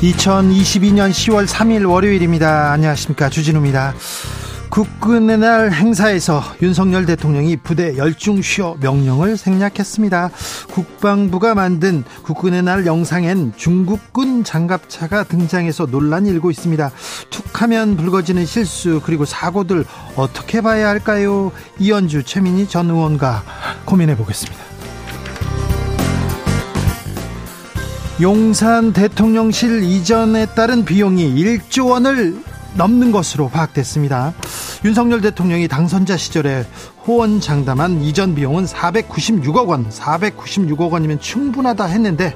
2022년 10월 3일 월요일입니다. 안녕하십니까. 주진우입니다. 국군의 날 행사에서 윤석열 대통령이 부대 열중 쉬어 명령을 생략했습니다. 국방부가 만든 국군의 날 영상엔 중국군 장갑차가 등장해서 논란이 일고 있습니다. 툭하면 불거지는 실수 그리고 사고들 어떻게 봐야 할까요? 이현주 최민희 전 의원과 고민해 보겠습니다. 용산 대통령실 이전에 따른 비용이 1조 원을 넘는 것으로 파악됐습니다. 윤석열 대통령이 당선자 시절에 호언장담한 이전 비용은 496억 원, 496억 원이면 충분하다 했는데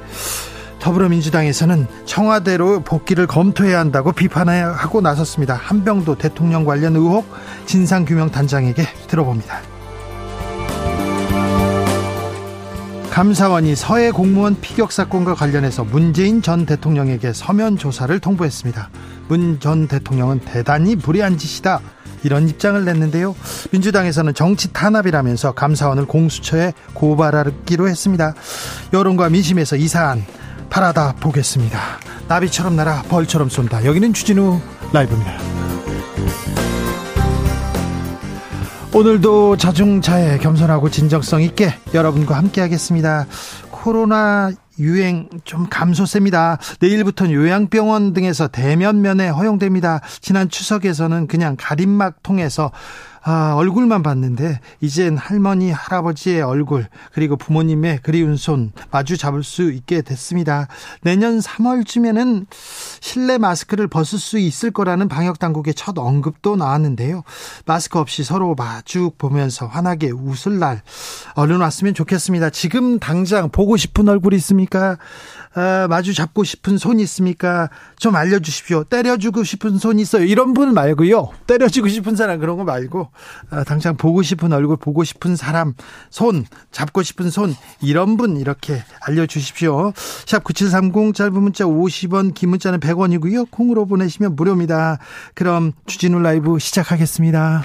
더불어민주당에서는 청와대로 복귀를 검토해야 한다고 비판하고 나섰습니다. 한병도 대통령 관련 의혹 진상규명단장에게 들어봅니다. 감사원이 서해 공무원 피격 사건과 관련해서 문재인 전 대통령에게 서면 조사를 통보했습니다. 문 전 대통령은 대단히 불의한 짓이다. 이런 입장을 냈는데요. 민주당에서는 정치 탄압이라면서 감사원을 공수처에 고발하기로 했습니다. 여론과 민심에서 이 사안 바라다 보겠습니다. 나비처럼 날아 벌처럼 쏜다. 여기는 주진우 라이브입니다. 오늘도 자중차에 겸손하고 진정성 있게 여러분과 함께 하겠습니다. 코로나 유행 좀 감소세입니다. 내일부터는 요양병원 등에서 대면 면회 허용됩니다. 지난 추석에서는 그냥 가림막 통해서 아, 얼굴만 봤는데 이젠 할머니 할아버지의 얼굴 그리고 부모님의 그리운 손 마주 잡을 수 있게 됐습니다. 내년 3월쯤에는 실내 마스크를 벗을 수 있을 거라는 방역 당국의 첫 언급도 나왔는데요. 마스크 없이 서로 마주 보면서 환하게 웃을 날 얼른 왔으면 좋겠습니다. 지금 당장 보고 싶은 얼굴 있습니까? 아, 마주 잡고 싶은 손 있습니까? 좀 알려주십시오. 때려주고 싶은 손 있어요. 이런 분 말고요. 때려주고 싶은 사람 그런 거 말고 아, 당장 보고 싶은 얼굴, 보고 싶은 사람, 손 잡고 싶은 손 이런 분 이렇게 알려주십시오. 샵 9730 짧은 문자 50원, 긴 문자는 100원이고요. 콩으로 보내시면 무료입니다. 그럼 주진우 라이브 시작하겠습니다.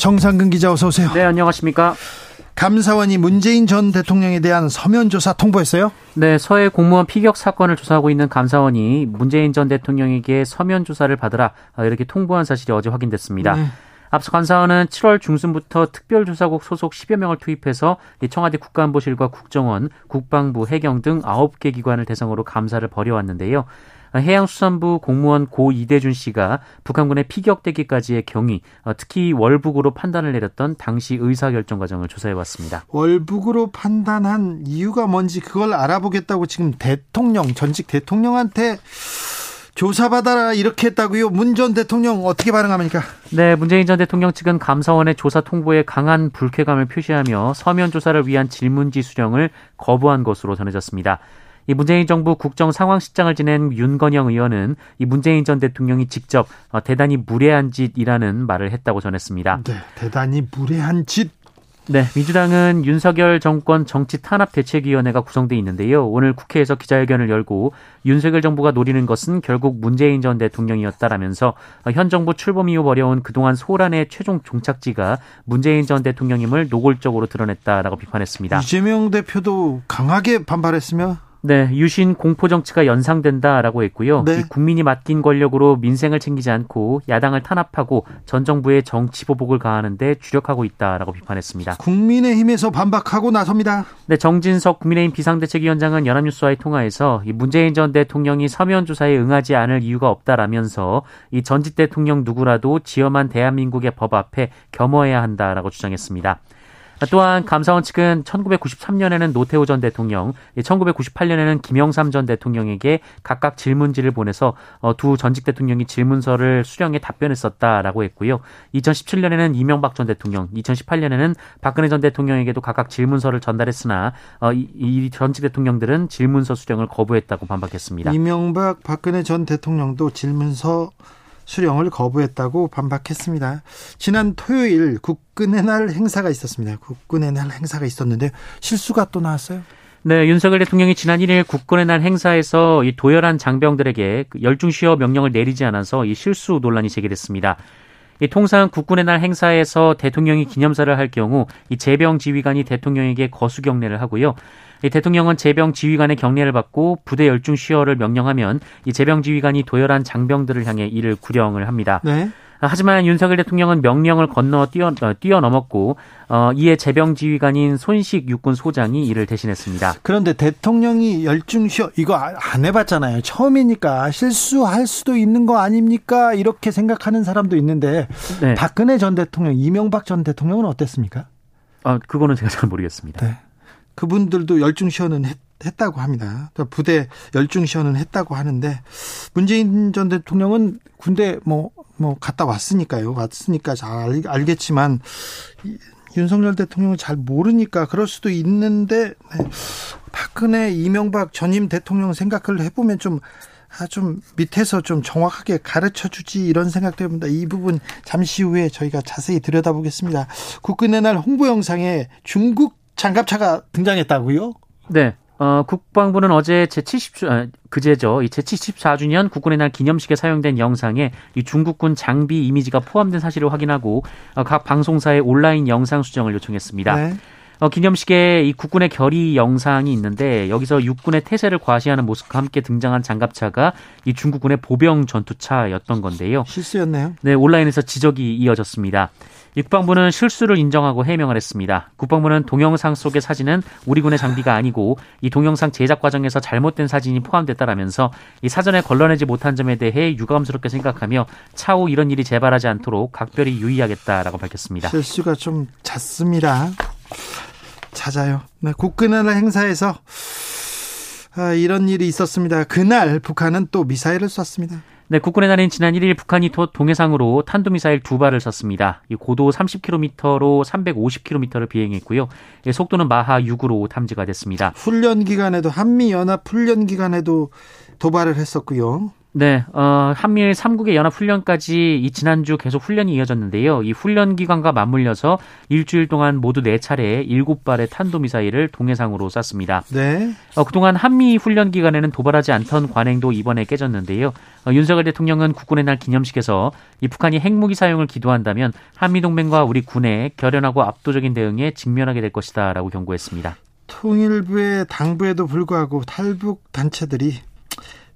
정상근 기자 어서 오세요. 네, 안녕하십니까? 감사원이 문재인 전 대통령에 대한 서면 조사 통보했어요? 네, 서해 공무원 피격 사건을 조사하고 있는 감사원이 문재인 전 대통령에게 서면 조사를 받으라 이렇게 통보한 사실이 어제 확인됐습니다. 네. 앞서 감사원은 7월 중순부터 특별조사국 소속 10여 명을 투입해서 청와대 국가안보실과 국정원, 국방부, 해경 등 9개 기관을 대상으로 감사를 벌여왔는데요. 해양수산부 공무원 고 이대준 씨가 북한군의 피격되기까지의 경위, 어, 특히 월북으로 판단을 내렸던 당시 의사결정 과정을 조사해 왔습니다. 월북으로 판단한 이유가 뭔지 그걸 알아보겠다고 지금 대통령, 전직 대통령한테 조사받아라 이렇게 했다고요? 문 전 대통령 어떻게 반응합니까? 네, 문재인 전 대통령 측은 감사원의 조사 통보에 강한 불쾌감을 표시하며 서면 조사를 위한 질문지 수령을 거부한 것으로 전해졌습니다. 이 문재인 정부 국정 상황실장을 지낸 윤건영 의원은 이 문재인 전 대통령이 직접 어, 대단히 무례한 짓이라는 말을 했다고 전했습니다. 네, 대단히 무례한 짓. 네, 민주당은 윤석열 정권 정치 탄압 대책위원회가 구성돼 있는데요. 오늘 국회에서 기자회견을 열고 윤석열 정부가 노리는 것은 결국 문재인 전 대통령이었다라면서 현 정부 출범 이후 어려운 그동안 소란의 최종 종착지가 문재인 전 대통령임을 노골적으로 드러냈다라고 비판했습니다. 이재명 대표도 강하게 반발했으며 네, 유신 공포 정치가 연상된다라고 했고요. 네. 국민이 맡긴 권력으로 민생을 챙기지 않고 야당을 탄압하고 전 정부의 정치 보복을 가하는데 주력하고 있다라고 비판했습니다. 국민의힘에서 반박하고 나섭니다. 네, 정진석 국민의힘 비상대책위원장은 연합뉴스와의 통화에서 문재인 전 대통령이 서면 조사에 응하지 않을 이유가 없다라면서 이 전직 대통령 누구라도 지엄한 대한민국의 법 앞에 겸허해야 한다라고 주장했습니다. 또한 감사원 측은 1993년에는 노태우 전 대통령, 1998년에는 김영삼 전 대통령에게 각각 질문지를 보내서 어, 두 전직 대통령이 질문서를 수령해 답변했었다라고 했고요. 2017년에는 이명박 전 대통령, 2018년에는 박근혜 전 대통령에게도 각각 질문서를 전달했으나 어, 이 전직 대통령들은 질문서 수령을 거부했다고 반박했습니다. 이명박, 박근혜 전 대통령도 질문서 수령을 거부했다고 반박했습니다. 지난 토요일 국군의 날 행사가 있었습니다. 국군의 날 행사가 있었는데 실수가 또 나왔어요. 네, 윤석열 대통령이 지난 1일 국군의 날 행사에서 이 도열한 장병들에게 그 열중시어 명령을 내리지 않아서 이 실수 논란이 제기됐습니다. 이 통상 국군의 날 행사에서 대통령이 기념사를 할 경우 이 재병 지휘관이 대통령에게 거수 경례를 하고요. 이 대통령은 재병 지휘관의 경례를 받고 부대 열중 시어를 명령하면 이 재병 지휘관이 도열한 장병들을 향해 이를 구령을 합니다. 네. 하지만 윤석열 대통령은 명령을 건너 뛰어, 어, 뛰어넘었고 어, 이에 재병 지휘관인 손식 육군 소장이 이를 대신했습니다. 그런데 대통령이 열중시어 이거 안 해봤잖아요. 처음이니까 실수할 수도 있는 거 아닙니까? 이렇게 생각하는 사람도 있는데 네. 박근혜 전 대통령, 이명박 전 대통령은 어땠습니까? 아 그거는 제가 잘 모르겠습니다. 네. 그분들도 열중시어는 했, 했다고 합니다. 그러니까 부대 열중시어는 했다고 하는데 문재인 전 대통령은 군대 뭐뭐 뭐 갔다 왔으니까요. 왔으니까 잘 알 겠지만 윤석열 대통령은 잘 모르니까 그럴 수도 있는데 네. 박근혜 이명박 전임 대통령 생각을 해보면 좀 아, 좀 밑에서 좀 정확하게 가르쳐 주지 이런 생각도 해봅니다. 이 부분 잠시 후에 저희가 자세히 들여다보겠습니다. 국군의 날 홍보 영상에 중국 장갑차가 등장했다고요? 네. 어, 국방부는 어제 제70, 아, 그제죠. 이 제74주년 국군의 날 기념식에 사용된 영상에 이 중국군 장비 이미지가 포함된 사실을 확인하고 어, 각 방송사의 온라인 영상 수정을 요청했습니다. 네. 어, 기념식에 이 국군의 결의 영상이 있는데 여기서 육군의 태세를 과시하는 모습과 함께 등장한 장갑차가 이 중국군의 보병 전투차였던 건데요. 실수였네요. 네, 온라인에서 지적이 이어졌습니다. 국방부는 실수를 인정하고 해명을 했습니다. 국방부는 동영상 속의 사진은 우리 군의 장비가 아니고 이 동영상 제작 과정에서 잘못된 사진이 포함됐다라면서 이 사전에 걸러내지 못한 점에 대해 유감스럽게 생각하며 차후 이런 일이 재발하지 않도록 각별히 유의하겠다라고 밝혔습니다. 실수가 좀 잦습니다. 찾아요. 네, 국군의 행사에서 아, 이런 일이 있었습니다. 그날 북한은 또 미사일을 쐈습니다. 네, 국군의 날인 지난 1일 북한이 동해상으로 탄도미사일 두 발을 쐈습니다. 고도 30km로 350km를 비행했고요. 속도는 마하 6으로 탐지가 됐습니다. 훈련 기간에도 한미 연합 훈련 기간에도 도발을 했었고요. 네, 어, 한미일 3국의 연합훈련까지 이 지난주 계속 훈련이 이어졌는데요. 이 훈련 기간과 맞물려서 일주일 동안 모두 4차례 7발의 탄도미사일을 동해상으로 쐈습니다. 네. 어, 그동안 한미 훈련 기간에는 도발하지 않던 관행도 이번에 깨졌는데요. 어, 윤석열 대통령은 국군의 날 기념식에서 이 북한이 핵무기 사용을 기도한다면 한미동맹과 우리 군의 결연하고 압도적인 대응에 직면하게 될 것이다 라고 경고했습니다. 통일부의 당부에도 불구하고 탈북 단체들이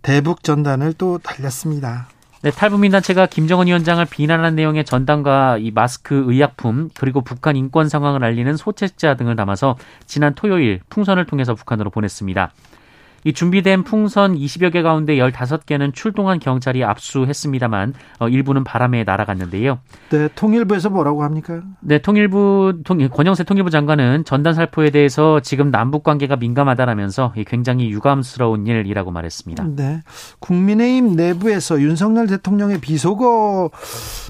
대북 전단을 또 달렸습니다. 네, 탈북민단체가 김정은 위원장을 비난하는 내용의 전단과 이 마스크, 의약품, 그리고 북한 인권 상황을 알리는 소책자 등을 담아서 지난 토요일 풍선을 통해서 북한으로 보냈습니다. 이 준비된 풍선 20여 개 가운데 15개는 출동한 경찰이 압수했습니다만 어, 일부는 바람에 날아갔는데요. 네, 통일부에서 뭐라고 합니까? 네, 통일부 통, 권영세 통일부 장관은 전단 살포에 대해서 지금 남북 관계가 민감하다라면서 굉장히 유감스러운 일이라고 말했습니다. 네. 국민의힘 내부에서 윤석열 대통령의 비속어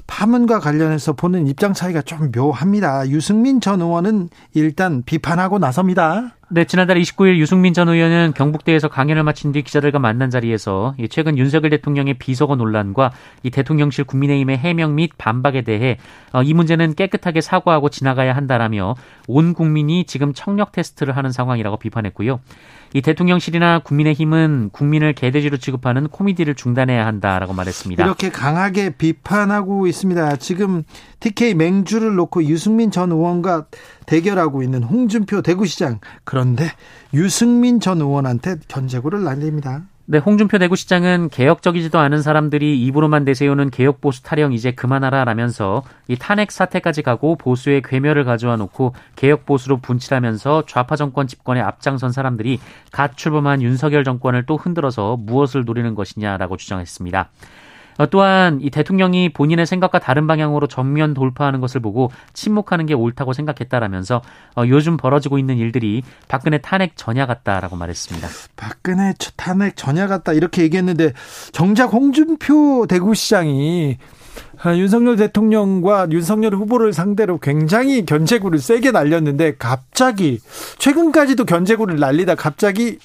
파문과 관련해서 보는 입장 차이가 좀 묘합니다. 유승민 전 의원은 일단 비판하고 나섭니다. 네, 지난달 29일 유승민 전 의원은 경북대에서 강연을 마친 뒤 기자들과 만난 자리에서 최근 윤석열 대통령의 비속어 논란과 이 대통령실 국민의힘의 해명 및 반박에 대해 어, 이 문제는 깨끗하게 사과하고 지나가야 한다라며 온 국민이 지금 청력 테스트를 하는 상황이라고 비판했고요. 이 대통령실이나 국민의힘은 국민을 개돼지로 취급하는 코미디를 중단해야 한다라고 말했습니다. 이렇게 강하게 비판하고 있습니다. 지금 TK 맹주를 놓고 유승민 전 의원과 대결하고 있는 홍준표 대구시장 그런데 유승민 전 의원한테 견제구를 날립니다. 네, 홍준표 대구시장은 개혁적이지도 않은 사람들이 입으로만 내세우는 개혁 보수 타령 이제 그만하라라면서 이 탄핵 사태까지 가고 보수의 괴멸을 가져와 놓고 개혁 보수로 분칠하면서 좌파 정권 집권에 앞장선 사람들이 갓 출범한 윤석열 정권을 또 흔들어서 무엇을 노리는 것이냐라고 주장했습니다. 어, 또한 이 대통령이 본인의 생각과 다른 방향으로 전면 돌파하는 것을 보고 침묵하는 게 옳다고 생각했다라면서 어, 요즘 벌어지고 있는 일들이 박근혜 탄핵 전야 같다라고 말했습니다. 박근혜 탄핵 전야 같다 이렇게 얘기했는데 정작 홍준표 대구시장이 아, 윤석열 대통령과 윤석열 후보를 상대로 굉장히 견제구를 세게 날렸는데 갑자기 최근까지도 견제구를 날리다 갑자기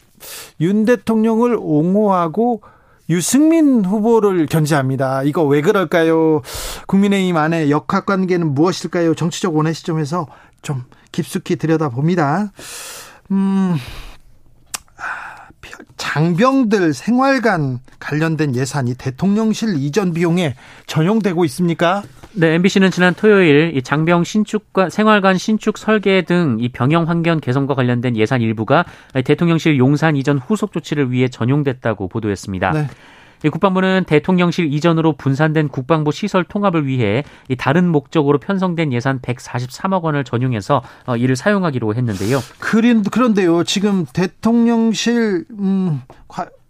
윤 대통령을 옹호하고 유승민 후보를 견제합니다. 이거 왜 그럴까요? 국민의힘 안에 역학 관계는 무엇일까요? 정치적 원의 시점에서 좀 깊숙이 들여다봅니다. 음, 장병들 생활관 관련된 예산이 대통령실 이전 비용에 전용되고 있습니까? 네, MBC는 지난 토요일 이 장병 신축과 생활관 신축 설계 등 이 병영 환경 개선과 관련된 예산 일부가 대통령실 용산 이전 후속 조치를 위해 전용됐다고 보도했습니다. 네. 국방부는 대통령실 이전으로 분산된 국방부 시설 통합을 위해 다른 목적으로 편성된 예산 143억 원을 전용해서 어, 이를 사용하기로 했는데요. 그런데요, 지금 대통령실 음,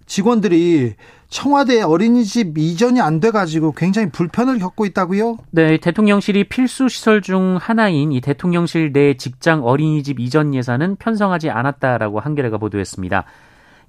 직원들이 청와대 어린이집 이전이 안 돼가지고 굉장히 불편을 겪고 있다고요? 네, 대통령실이 필수 시설 중 하나인 이 대통령실 내 직장 어린이집 이전 예산은 편성하지 않았다라고 한겨레가 보도했습니다.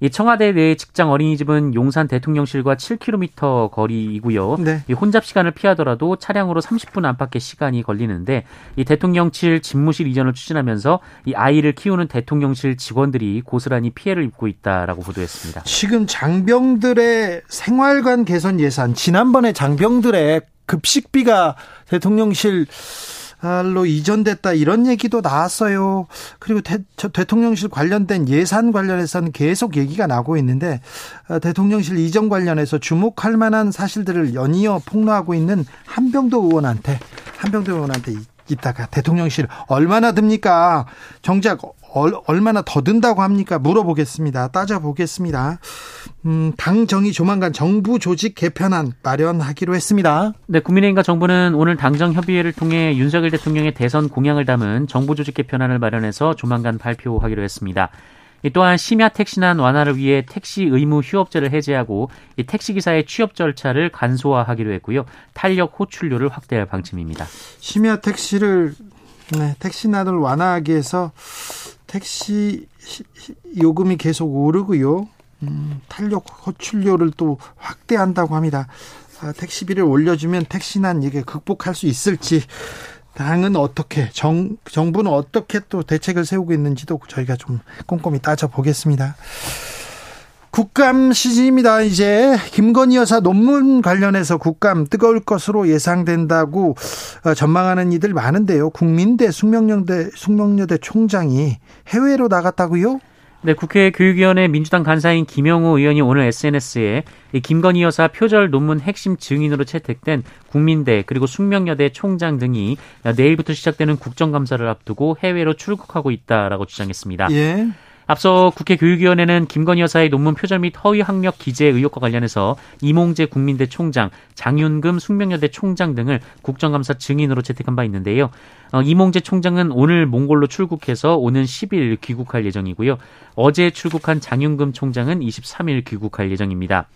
이 청와대 내 직장 어린이집은 용산 대통령실과 7km 거리이고요. 네. 이 혼잡 시간을 피하더라도 차량으로 30분 안팎의 시간이 걸리는데 이 대통령실 집무실 이전을 추진하면서 이 아이를 키우는 대통령실 직원들이 고스란히 피해를 입고 있다라고 보도했습니다. 지금 장병들의 생활관 개선 예산 지난번에 장병들의 급식비가 대통령실 로 이전됐다 이런 얘기도 나왔어요. 그리고 대, 통령실 관련된 예산 관련해서는 계속 얘기가 나고 있는데 어, 대통령실 이전 관련해서 주목할 만한 사실들을 연이어 폭로하고 있는 한병도 의원한테 한병도 의원한테 있다가 대통령실 얼마나 듭니까? 정작 얼마나 더 든다고 합니까? 물어보겠습니다. 따져보겠습니다. 음, 당 정이 조만간 정부 조직 개편안 마련하기로 했습니다. 네, 국민의힘과 정부는 오늘 당정 협의회를 통해 윤석열 대통령의 대선 공약을 담은 정부 조직 개편안을 마련해서 조만간 발표하기로 했습니다. 또한 심야 택시난 완화를 위해 택시 의무 휴업제를 해제하고 택시 기사의 취업 절차를 간소화하기로 했고요. 탄력 호출료를 확대할 방침입니다. 심야 택시를 네, 택시난을 완화하기 위해서 택시 요금이 계속 오르고요. 음, 탄력 호출료를 또 확대한다고 합니다. 아, 택시비를 올려주면 택시난 이게 극복할 수 있을지 당은 어떻게 정 정부는 어떻게 또 대책을 세우고 있는지도 저희가 좀 꼼꼼히 따져 보겠습니다. 국감 시즌입니다. 이제 김건희 여사 논문 관련해서 국감 뜨거울 것으로 예상된다고 어, 전망하는 이들 많은데요. 국민대 숙명여대 숙명여대 총장이 해외로 나갔다고요? 네, 국회 교육위원회 민주당 간사인 김영우 의원이 오늘 SNS에 김건희 여사 표절 논문 핵심 증인으로 채택된 국민대 그리고 숙명여대 총장 등이 내일부터 시작되는 국정감사를 앞두고 해외로 출국하고 있다라고 주장했습니다. 예. 앞서 국회 교육위원회는 김건희 여사의 논문 표절 및 허위 학력 기재 의혹과 관련해서 이몽재 국민대 총장, 장윤금 숙명여대 총장 등을 국정감사 증인으로 채택한 바 있는데요. 어, 이몽재 총장은 오늘 몽골로 출국해서 오는 10일 귀국할 예정이고요. 어제 출국한 장윤금 총장은 23일 귀국할 예정입니다.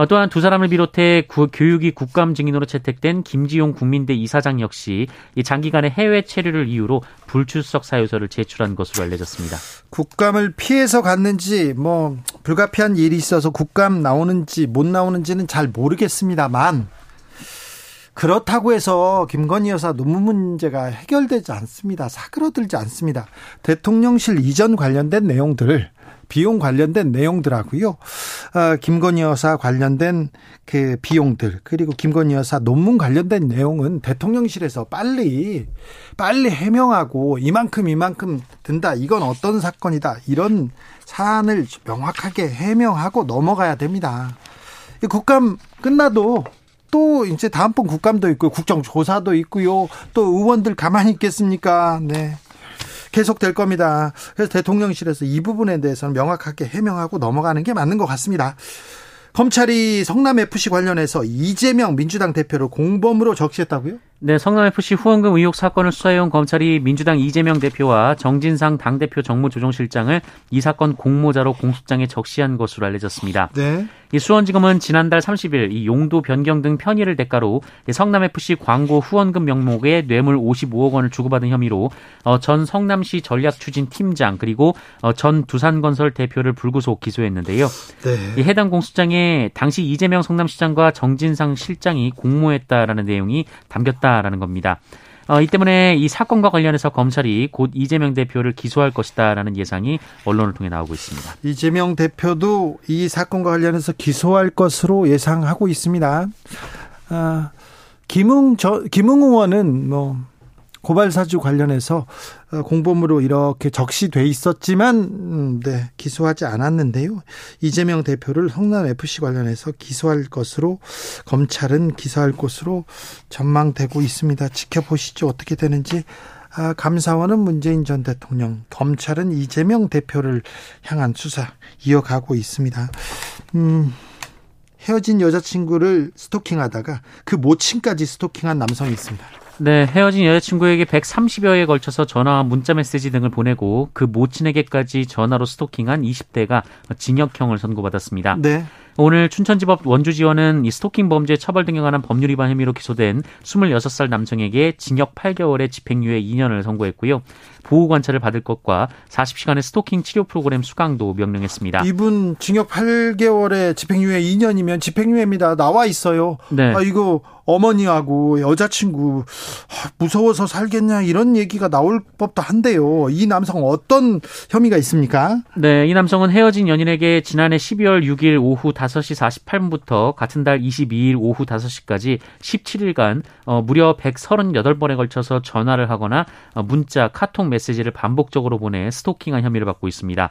어, 또한 두 사람을 비롯해 구, 교육위 국감 증인으로 채택된 김지용 국민대 이사장 역시 이 장기간의 해외 체류를 이유로 불출석 사유서를 제출한 것으로 알려졌습니다. 국감을 피해서 갔는지 뭐 불가피한 일이 있어서 국감 나오는지 못 나오는지는 잘 모르겠습니다만 그렇다고 해서 김건희 여사 논문 문제가 해결되지 않습니다. 사그러들지 않습니다. 대통령실 이전 관련된 내용들 비용 관련된 내용들하고요. 어, 김건희 여사 관련된 그 비용들 그리고 김건희 여사 논문 관련된 내용은 대통령실에서 빨리 빨리 해명하고 이만큼 이만큼 든다. 이건 어떤 사건이다. 이런 사안을 명확하게 해명하고 넘어가야 됩니다. 국감 끝나도 또 이제 다음번 국감도 있고 국정조사도 있고요. 또 의원들 가만히 있겠습니까? 네. 계속될 겁니다. 그래서 대통령실에서 이 부분에 대해서는 명확하게 해명하고 넘어가는 게 맞는 것 같습니다. 검찰이 성남FC 관련해서 이재명 민주당 대표를 공범으로 적시했다고요? 네, 성남FC 후원금 의혹 사건을 수사해온 검찰이 민주당 이재명 대표와 정진상 당대표 정무조정실장을 이 사건 공모자로 공소장에 적시한 것으로 알려졌습니다. 네. 이 수원지검은 지난달 30일 이 용도 변경 등 편의를 대가로 성남FC 광고 후원금 명목에 뇌물 55억 원을 주고받은 혐의로 어, 전 성남시 전략추진 팀장 그리고 어, 전 두산건설 대표를 불구속 기소했는데요. 네. 이 해당 공소장에 당시 이재명 성남시장과 정진상 실장이 공모했다라는 내용이 담겼다 있다라는 겁니다. 어, 이 때문에 이 사건과 관련해서 검찰이 곧 이재명 대표를 기소할 것이다라는 예상이 언론을 통해 나오고 있습니다. 이재명 대표도 이 사건과 관련해서 기소할 것으로 예상하고 있습니다. 아, 김웅 저 김웅 의원은 뭐 고발 사주 관련해서 어, 공범으로 이렇게 적시돼 있었지만 음, 네, 기소하지 않았는데요. 이재명 대표를 성남 FC 관련해서 기소할 것으로 검찰은 기소할 것으로 전망되고 있습니다. 지켜보시죠. 어떻게 되는지. 아, 감사원은 문재인 전 대통령, 검찰은 이재명 대표를 향한 수사 이어가고 있습니다. 음, 헤어진 여자친구를 스토킹하다가 그 모친까지 스토킹한 남성이 있습니다. 네, 헤어진 여자친구에게 130여회에 걸쳐서 전화와 문자 메시지 등을 보내고 그 모친에게까지 전화로 스토킹한 20대가 징역형을 선고받았습니다. 네. 오늘 춘천지법 원주지원은 이 스토킹 범죄 처벌 등에 관한 법률 위반 혐의로 기소된 26살 남성에게 징역 8개월의 집행유예 2년을 선고했고요. 보호 관찰을 받을 것과 40시간의 스토킹 치료 프로그램 수강도 명령했습니다. 이분 징역 8개월의 집행유예 2년이면 집행유예입니다. 나와 있어요. 네. 아 이거 어머니하고 여자친구 아, 무서워서 살겠냐 이런 얘기가 나올 법도 한데요. 이 남성 어떤 혐의가 있습니까? 네, 이 남성은 헤어진 연인에게 지난해 12월 6일 오후 5시 48분부터 같은 달 22일 오후 5시까지 17일간 어, 무려 138번에 걸쳐서 전화를 하거나 어, 문자, 카톡 메시지를 반복적으로 보내 스토킹한 혐의를 받고 있습니다.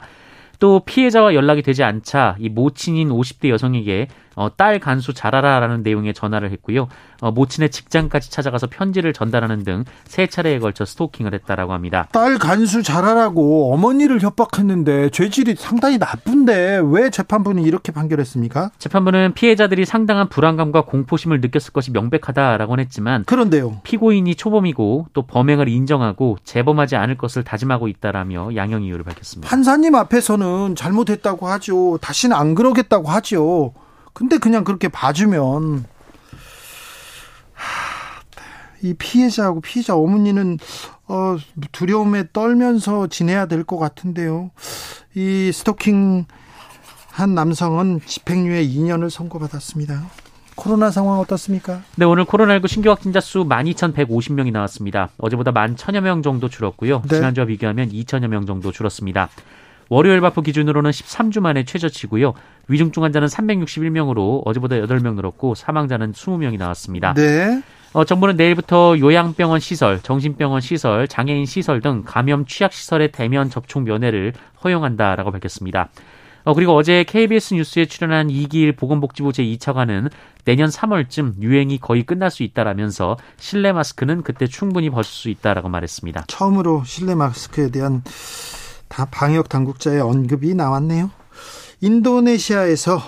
또 피해자와 연락이 되지 않자 이 모친인 50대 여성에게 어, 딸 간수 잘하라라는 내용의 전화를 했고요. 어, 모친의 직장까지 찾아가서 편지를 전달하는 등 세 차례에 걸쳐 스토킹을 했다라고 합니다. 딸 간수 잘하라고 어머니를 협박했는데 죄질이 상당히 나쁜데 왜 재판부는 이렇게 판결했습니까? 재판부는 피해자들이 상당한 불안감과 공포심을 느꼈을 것이 명백하다라고 했지만 그런데요. 피고인이 초범이고 또 범행을 인정하고 재범하지 않을 것을 다짐하고 있다라며 양형 이유를 밝혔습니다. 판사님 앞에서는 잘못했다고 하죠. 다시는 안 그러겠다고 하죠. 근데 그냥 그렇게 봐주면 이 피해자하고 피해자 어머니는 어, 두려움에 떨면서 지내야 될 것 같은데요. 이 스토킹 한 남성은 집행유예 2년을 선고받았습니다. 코로나 상황 어떻습니까? 네, 오늘 코로나19 신규 확진자 수 12,150명이 나왔습니다. 어제보다 11,000여 명 정도 줄었고요. 네. 지난주와 비교하면 2,000여 명 정도 줄었습니다. 월요일 발표 기준으로는 13주 만에 최저치고요. 위중증 환자는 361명으로 어제보다 8명 늘었고 사망자는 20명이 나왔습니다. 네. 어, 정부는 내일부터 요양병원 시설, 정신병원 시설, 장애인 시설 등 감염 취약 시설의 대면 접촉 면회를 허용한다라고 밝혔습니다. 어, 그리고 어제 KBS 뉴스에 출연한 이기일 보건복지부 제2차관은 내년 3월쯤 유행이 거의 끝날 수 있다라면서 실내 마스크는 그때 충분히 벗을 수 있다라고 말했습니다. 처음으로 실내 마스크에 대한 다 방역 당국자의 언급이 나왔네요. 인도네시아에서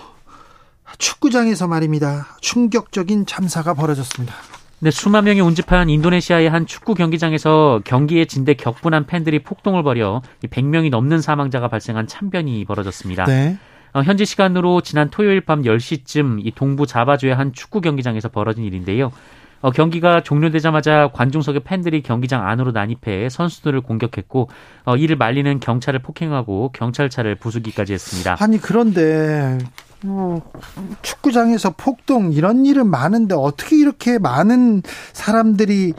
축구장에서 말입니다. 충격적인 참사가 벌어졌습니다. 네, 수만 명이 운집한 인도네시아의 한 축구 경기장에서 경기에 진대 격분한 팬들이 폭동을 벌여 100명이 넘는 사망자가 발생한 참변이 벌어졌습니다. 네. 어, 현지 시간으로 지난 토요일 밤 10시쯤 이 동부 자바주의 한 축구 경기장에서 벌어진 일인데요. 어, 경기가 종료되자마자 관중석의 팬들이 경기장 안으로 난입해 선수들을 공격했고 어, 이를 말리는 경찰을 폭행하고 경찰차를 부수기까지 했습니다. 아니 그런데 뭐 축구장에서 폭동 이런 일은 많은데 어떻게 이렇게 많은 사람들이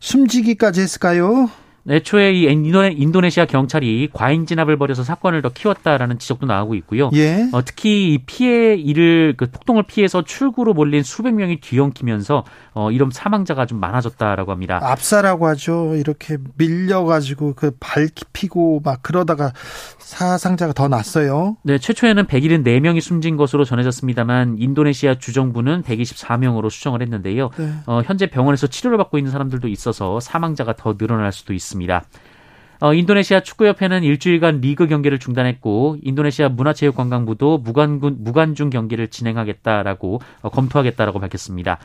숨지기까지 했을까요? 애초에 이 인도네시아 경찰이 과잉 진압을 벌여서 사건을 더 키웠다라는 지적도 나오고 있고요. 예. 어, 특히 이 피해 일을 그 폭동을 피해서 출구로 몰린 수백 명이 뒤엉키면서 어, 이런 사망자가 좀 많아졌다라고 합니다. 압사라고 하죠. 이렇게 밀려가지고 그 밟히고 막 그러다가 사상자가 더 났어요. 네, 최초에는 174명이 숨진 것으로 전해졌습니다만 인도네시아 주정부는 124명으로 수정을 했는데요. 네. 어, 현재 병원에서 치료를 받고 있는 사람들도 있어서 사망자가 더 늘어날 수도 있습니다. 어, 인도네시아 축구협회는 일주일간 리그 경기를 중단했고 인도네시아 문화체육관광부도 무관군 무관중 경기를 진행하겠다라고 어, 검토하겠다라고 밝혔습니다.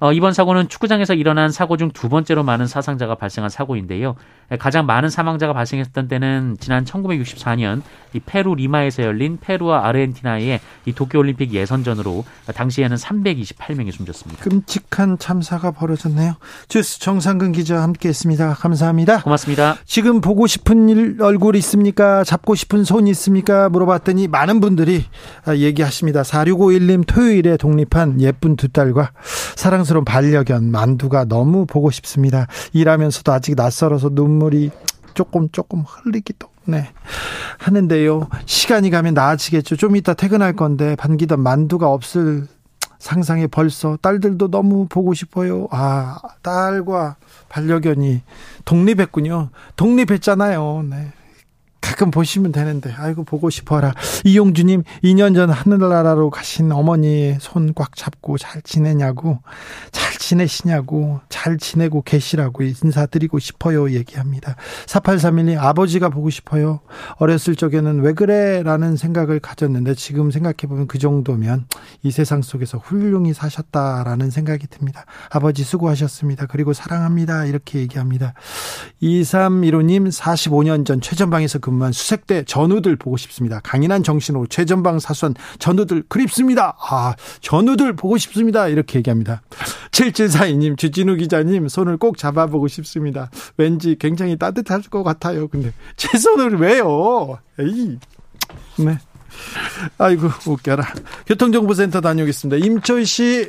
어, 이번 사고는 축구장에서 일어난 사고 중 두 번째로 많은 사상자가 발생한 사고인데요. 가장 많은 사망자가 발생했던 때는 지난 1964년 이 페루 리마에서 열린 페루와 아르헨티나의 이 도쿄올림픽 예선전으로 당시에는 328명이 숨졌습니다. 끔찍한 참사가 벌어졌네요. 주스 정상근 기자 함께했습니다. 감사합니다. 고맙습니다. 지금 보고 싶은 일, 얼굴 있습니까? 잡고 싶은 손 있습니까? 물어봤더니 많은 분들이 얘기하십니다. 4651님 토요일에 독립한 예쁜 두 딸과 사랑 스러운 반려견 만두가 너무 보고 싶습니다. 일하면서도 아직 낯설어서 눈물이 조금 조금 흘리기도 네. 하는데요. 시간이 가면 나아지겠죠. 좀 이따 퇴근할 건데 반기던 만두가 없을 상상에 벌써 딸들도 너무 보고 싶어요. 아, 딸과 반려견이 독립했군요. 독립했잖아요. 네. 가끔 보시면 되는데 아이고 보고 싶어라. 이용주님 2년 전 하늘나라로 가신 어머니 손 꽉 잡고 잘 지내냐고 잘 지내시냐고 잘 지내고 계시라고 인사드리고 싶어요 얘기합니다. 4831님 아버지가 보고 싶어요. 어렸을 적에는 왜 그래 라는 생각을 가졌는데 지금 생각해보면 그 정도면 이 세상 속에서 훌륭히 사셨다라는 생각이 듭니다. 아버지 수고하셨습니다. 그리고 사랑합니다. 이렇게 얘기합니다. 2315님 45년 전 최전방에서 근무한 수색대 전우들 보고 싶습니다. 강인한 정신으로 최전방 사수한 전우들 그립습니다. 아, 전우들 보고 싶습니다. 이렇게 얘기합니다. 7742님, 주진우 기자님 손을 꼭 잡아보고 싶습니다. 왠지 굉장히 따뜻할 것 같아요. 근데 제 손을 왜요? 에이. 네. 아이고, 웃겨라. 교통정보센터 다녀오겠습니다. 임철 씨.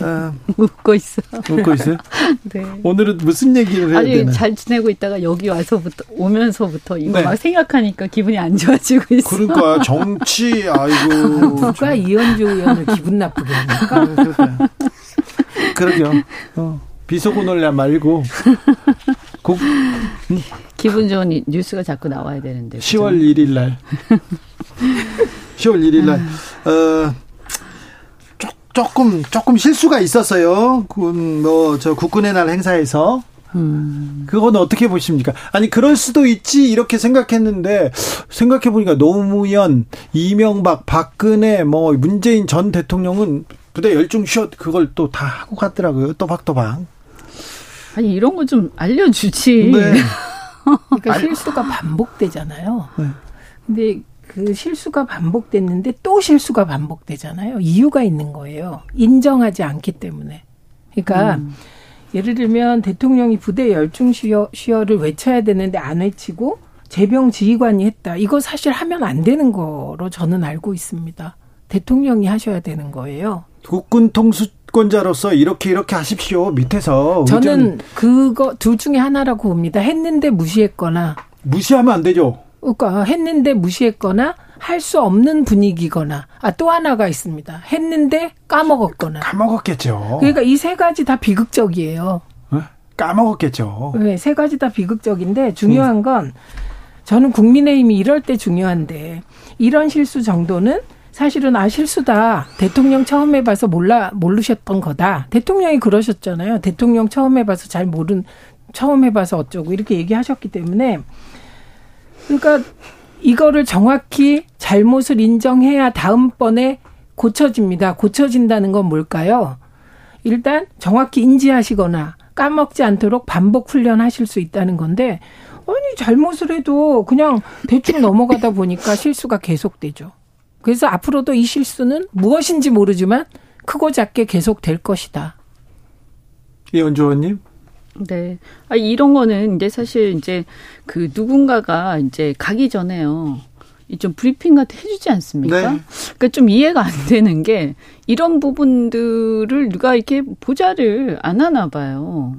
아, 웃고 있어. 웃고 있어요? 네. 오늘은 무슨 얘기를 해야 아니, 되나? 잘 지내고 있다가 여기 와서부터 오면서부터 이거 네. 막 생각하니까 기분이 안 좋아지고 있어. 그러니까 정치 아이고 누가 이현주 의원을 기분 나쁘게 합니까? 그러게요. 어. 비속어 논란 말고 국 기분 좋은 뉴스가 자꾸 나와야 되는데. 10월 1일 날. 10월 1일 날. 어 조금 조금 실수가 있었어요. 뭐저 국군의 날 행사에서. 음. 그건 어떻게 보십니까? 아니 그럴 수도 있지 이렇게 생각했는데 생각해 보니까 노무현, 이명박, 박근혜, 뭐 문재인 전 대통령은 부대 열중 쉬었 그걸 또 다 하고 갔더라고요. 또박또박. 아니 이런 거 좀 알려주지. 네. 그러니까 실수가 반복되잖아요. 네. 근데 그 실수가 반복됐는데 또 실수가 반복되잖아요. 이유가 있는 거예요. 인정하지 않기 때문에. 그러니까 음. 예를 들면 대통령이 부대 열중 쉬어, 쉬어를 외쳐야 되는데 안 외치고 재병 지휘관이 했다. 이거 사실 하면 안 되는 거로 저는 알고 있습니다. 대통령이 하셔야 되는 거예요. 국군 통수권자로서 이렇게 이렇게 하십시오. 밑에서 저는 그거 둘 중에 하나라고 봅니다. 했는데 무시했거나 무시하면 안 되죠. 그러니까 했는데 무시했거나 할 수 없는 분위기거나 아 또 하나가 있습니다. 했는데 까먹었거나 까먹었겠죠. 그러니까 이 세 가지 다 비극적이에요. 네? 까먹었겠죠. 네, 세 가지 다 비극적인데 중요한 건 저는 국민의힘이 이럴 때 중요한데 이런 실수 정도는 사실은 아 실수다. 대통령 처음 해봐서 몰라 모르셨던 거다. 대통령이 그러셨잖아요. 대통령 처음 해봐서 잘 모른 처음 해봐서 어쩌고 이렇게 얘기하셨기 때문에 그러니까 이거를 정확히 잘못을 인정해야 다음번에 고쳐집니다. 고쳐진다는 건 뭘까요? 일단 정확히 인지하시거나 까먹지 않도록 반복 훈련하실 수 있다는 건데 아니 잘못을 해도 그냥 대충 넘어가다 보니까 실수가 계속되죠. 그래서 앞으로도 이 실수는 무엇인지 모르지만 크고 작게 계속 될 것이다. 이원주 의원님. 네. 아, 이런 거는 이제 사실 이제 그 누군가가 이제 가기 전에요. 좀 브리핑 같은 해주지 않습니까? 네. 그러니까 좀 이해가 안 되는 게 이런 부분들을 누가 이렇게 보자를 안 하나 봐요.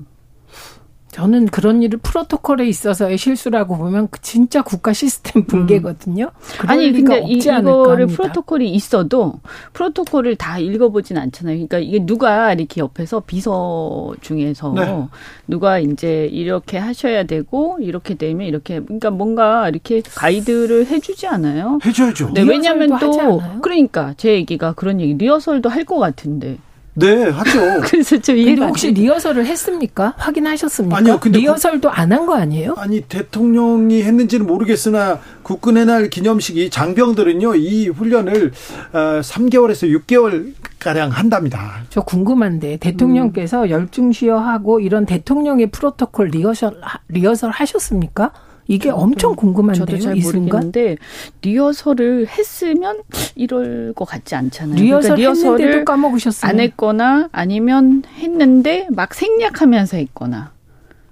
저는 그런 일을 프로토콜에 있어서의 실수라고 보면 그 진짜 국가 시스템 음. 붕괴거든요. 음. 아니 근데 이, 이거를 프로토콜이 있어도 프로토콜을 다 읽어보진 않잖아요. 그러니까 이게 누가 이렇게 옆에서 비서 중에서 네. 누가 이제 이렇게 하셔야 되고 이렇게 되면 이렇게 그러니까 뭔가 이렇게 가이드를 해주지 않아요? 해줘야죠. 네, 왜냐하면 또 그러니까 제 얘기가 그런 얘기 리허설도 할 것 같은데. 네, 하죠. 그래서 좀 이해가 혹시 리허설을 했습니까? 확인하셨습니까? 아니요, 근데 리허설도 안 한 거 아니에요? 아니 대통령이 했는지는 모르겠으나 국군의 날 기념식이 장병들은요 이 훈련을 3개월에서 어, 6개월 가량 한답니다. 저 궁금한데 대통령께서 음. 열중시어하고 이런 대통령의 프로토콜 리허설 리허설 하셨습니까? 이게 엄청 궁금한데요. 저도 잘 모르겠는데 리허설을 했으면 이럴 것 같지 않잖아요. 리허설 그러니까 리허설을 까먹으셨어요. 안 했거나 아니면 했는데 막 생략하면서 했거나.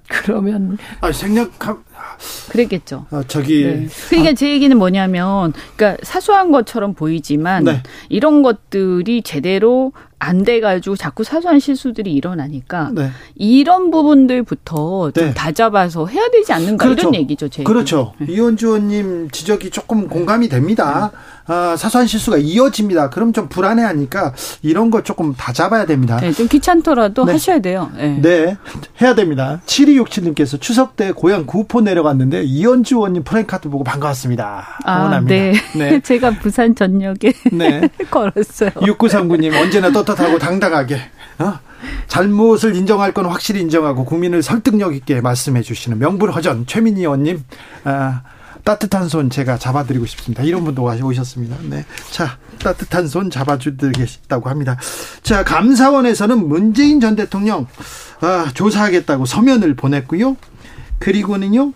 그러면 아 생략함 그랬겠죠. 아, 저기 네. 그러니까 아. 제 얘기는 뭐냐면 그러니까 사소한 것처럼 보이지만 네. 이런 것들이 제대로 안 돼가지고 자꾸 사소한 실수들이 일어나니까 네. 이런 부분들부터 좀 네. 다잡아서 해야 되지 않는가 그렇죠. 이런 얘기죠. 제 그렇죠. 네. 이현주 의원님 지적이 조금 공감이 됩니다. 네. 아, 사소한 실수가 이어집니다. 그럼 좀 불안해하니까 이런 거 조금 다 잡아야 됩니다. 네, 좀 귀찮더라도 네. 하셔야 돼요. 네. 네. 해야 됩니다. 7267님께서 추석 때 고향 구포 내 려갔는데 이현주 의원님 프랭카드 보고 반가웠습니다. 아, 응원합니다. 네. 네. 제가 부산 전역에 네. 걸었어요. 6939님 언제나 떳떳하고 당당하게 어? 잘못을 인정할 건 확실히 인정하고 국민을 설득력 있게 말씀해 주시는 명불허전 최민희 의원님 아, 따뜻한 손 제가 잡아드리고 싶습니다. 이런 분도 오셨습니다. 네. 자, 따뜻한 손 잡아주겠다고 합니다. 자, 감사원에서는 문재인 전 대통령, 아, 조사하겠다고 서면을 보냈고요. 그리고는요,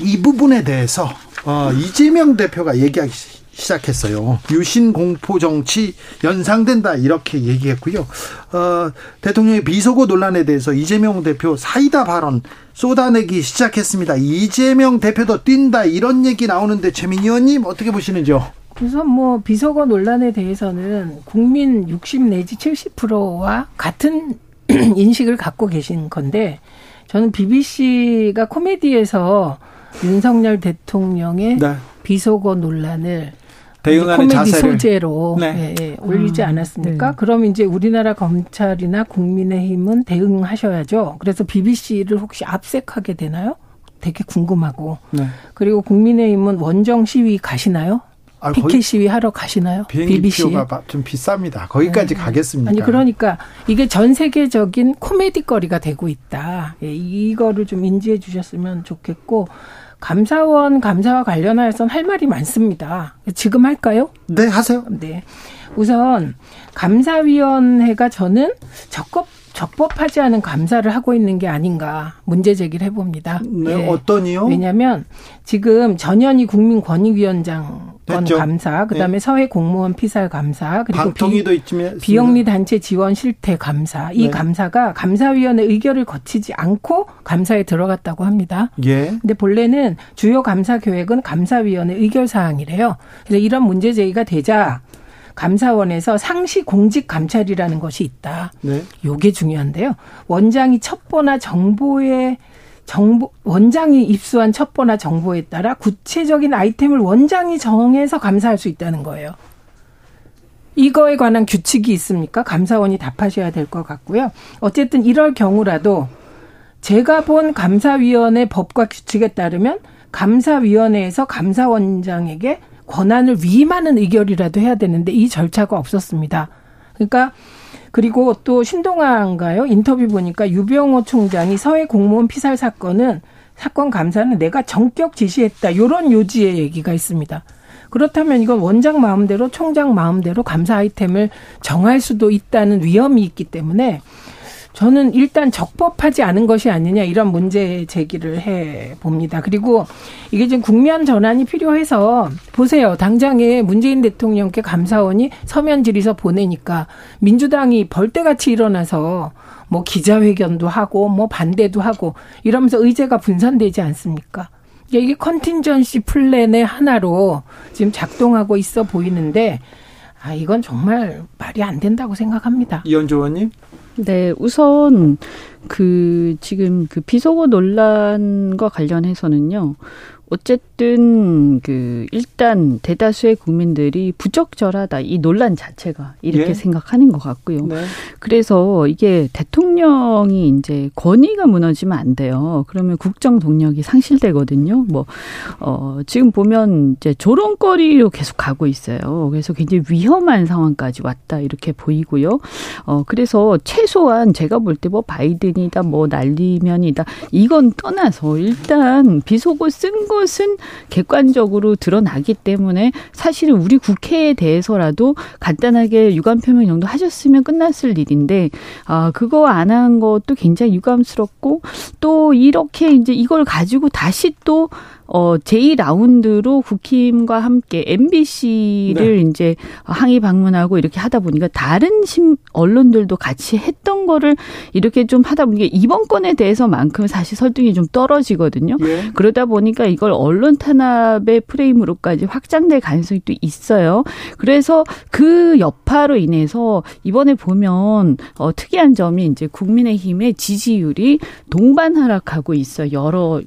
이 부분에 대해서, 어, 이재명 대표가 얘기하기 시작했어요. 유신 공포 정치 연상된다 이렇게 얘기했고요. 어, 대통령의 비속어 논란에 대해서 이재명 대표 사이다 발언 쏟아내기 시작했습니다. 이재명 대표도 뛴다 이런 얘기 나오는데 최민희 의원님 어떻게 보시는지요? 우선 뭐 비속어 논란에 대해서는 국민 60 내지 70%와 같은 인식을 갖고 계신 건데 저는 BBC가 코미디에서 윤석열 대통령의 네. 비속어 논란을 대응하는 코미디 자세를 소재로 네. 예, 예, 올리지 음, 않았습니까? 네. 그럼 이제 우리나라 검찰이나 국민의힘은 대응하셔야죠. 그래서 BBC를 혹시 압색하게 되나요? 되게 궁금하고. 네. 그리고 국민의힘은 원정 시위 가시나요? 아, 피켓 시위 하러 가시나요? 비행기 BBC. 표가 좀 비쌉니다. 거기까지 네. 가겠습니까? 아니 그러니까 이게 전 세계적인 코미디거리가 되고 있다. 예, 이거를 좀 인지해 주셨으면 좋겠고 감사원 감사와 관련하여서는 할 말이 많습니다. 지금 할까요? 네, 하세요. 네. 우선 감사위원회가 저는 적법 적법하지 않은 감사를 하고 있는 게 아닌가 문제 제기를 해봅니다. 네, 예. 어떤이요? 왜냐하면 지금 전현희 국민권익위원장 건 감사, 그다음에 네. 사회 공무원 피살 감사, 그리고 비, 비영리 단체 지원 실태 감사. 이 네. 감사가 감사위원회 의결을 거치지 않고 감사에 들어갔다고 합니다. 예. 근데 본래는 주요 감사 계획은 감사위원회 의결 사항이래요. 그래서 이런 문제 제기가 되자 감사원에서 상시 공직 감찰이라는 것이 있다. 네. 요게 중요한데요. 원장이 첩보나 정보에 정보 원장이 입수한 첩보나 정보에 따라 구체적인 아이템을 원장이 정해서 감사할 수 있다는 거예요. 이거에 관한 규칙이 있습니까? 감사원이 답하셔야 될 것 같고요. 어쨌든 이럴 경우라도 제가 본 감사위원회 법과 규칙에 따르면 감사위원회에서 감사원장에게 권한을 위임하는 의결이라도 해야 되는데 이 절차가 없었습니다. 그러니까 그리고 또 신동아인가요? 인터뷰 보니까 유병호 총장이 서해 공무원 피살 사건은 사건 감사는 내가 정격 지시했다. 요런 요지의 얘기가 있습니다. 그렇다면 이건 원장 마음대로 총장 마음대로 감사 아이템을 정할 수도 있다는 위험이 있기 때문에 저는 일단 적법하지 않은 것이 아니냐 이런 문제 제기를 해 봅니다. 그리고 이게 지금 국면 전환이 필요해서 보세요. 당장에 문재인 대통령께 감사원이 서면 질의서 보내니까 민주당이 벌떼같이 일어나서 뭐 기자회견도 하고 뭐 반대도 하고 이러면서 의제가 분산되지 않습니까? 이게 컨틴전시 플랜의 하나로 지금 작동하고 있어 보이는데 아 이건 정말 말이 안 된다고 생각합니다. 이현주 의원님. 네, 우선 그 지금 그 비속어 논란과 관련해서는요. 어쨌든 그 일단 대다수의 국민들이 부적절하다 이 논란 자체가 이렇게 예. 생각하는 것 같고요. 네. 그래서 이게 대통령이 이제 권위가 무너지면 안 돼요. 그러면 국정 동력이 상실되거든요. 뭐 어 지금 보면 이제 조롱거리로 계속 가고 있어요. 그래서 굉장히 위험한 상황까지 왔다 이렇게 보이고요. 어 그래서 최소한 제가 볼 때 뭐 바이든이다 뭐 난리면이다 이건 떠나서 일단 비속어 쓴거 것은 객관적으로 드러나기 때문에 사실은 우리 국회에 대해서라도 간단하게 유감 표명 정도 하셨으면 끝났을 일인데 아 그거 안 한 것도 굉장히 유감스럽고 또 이렇게 이제 이걸 가지고 다시 또 어, 제2라운드로 국힘과 함께 MBC를 네. 이제 항의 방문하고 이렇게 하다 보니까 다른 심, 언론들도 같이 했던 거를 이렇게 좀 하다 보니까 이번 건에 대해서만큼 사실 설득이 좀 떨어지거든요. 예. 그러다 보니까 이걸 언론 탄압의 프레임으로까지 확장될 가능성이 또 있어요. 그래서 그 여파로 인해서 이번에 보면 어, 특이한 점이 이제 국민의힘의 지지율이 동반 하락하고 있어 여러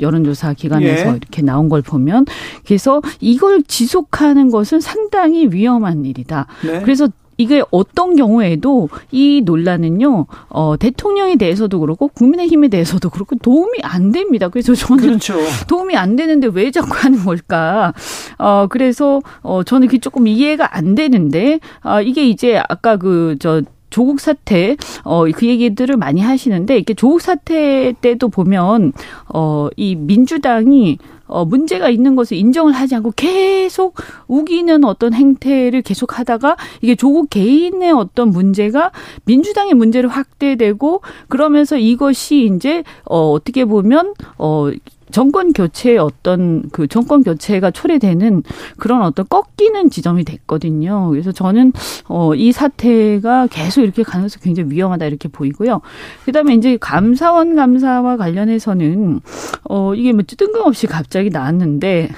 여론조사 기관에 예. 네. 이렇게 나온 걸 보면 그래서 이걸 지속하는 것은 상당히 위험한 일이다. 네. 그래서 이게 어떤 경우에도 이 논란은요, 어, 대통령에 대해서도 그렇고, 국민의힘에 대해서도 그렇고, 도움이 안 됩니다. 그래서 저는 그렇죠. 도움이 안 되는데 왜 자꾸 하는 걸까? 어, 그래서, 어, 저는 그게 조금 이해가 안 되는데, 아, 이게 이제 아까 그, 저, 조국 사태 어 그 얘기들을 많이 하시는데 이렇게 조국 사태 때도 보면 어이 민주당이 어, 문제가 있는 것을 인정을 하지 않고 계속 우기는 어떤 행태를 계속 하다가 이게 조국 개인의 어떤 문제가 민주당의 문제로 확대되고 그러면서 이것이 이제 어, 어떻게 보면 어, 정권 교체의 어떤 그 정권 교체가 초래되는 그런 어떤 꺾이는 지점이 됐거든요. 그래서 저는 어 이 사태가 계속 이렇게 가능성 굉장히 위험하다 이렇게 보이고요. 그다음에 이제 감사원 감사와 관련해서는 어 이게 뭐 뜬금없이 갑자기 나왔는데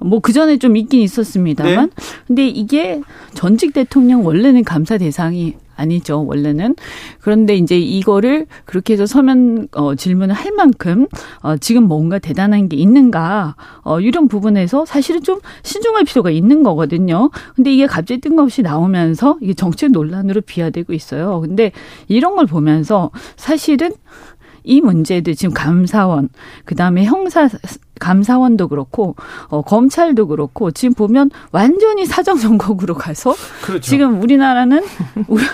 뭐 그 전에 좀 있긴 있었습니다만 네. 근데 이게 전직 대통령 원래는 감사 대상이 아니죠 원래는 그런데 이제 이거를 그렇게 해서 서면 어, 질문을 할 만큼 어, 지금 뭔가 대단한 게 있는가 어, 이런 부분에서 사실은 좀 신중할 필요가 있는 거거든요. 근데 이게 갑자기 뜬금없이 나오면서 이게 정책 논란으로 비화되고 있어요. 근데 이런 걸 보면서 사실은 이 문제들 지금 감사원 그 다음에 형사 감사원도 그렇고 어, 검찰도 그렇고 지금 보면 완전히 사정 정국으로 가서 그렇죠. 지금 우리나라는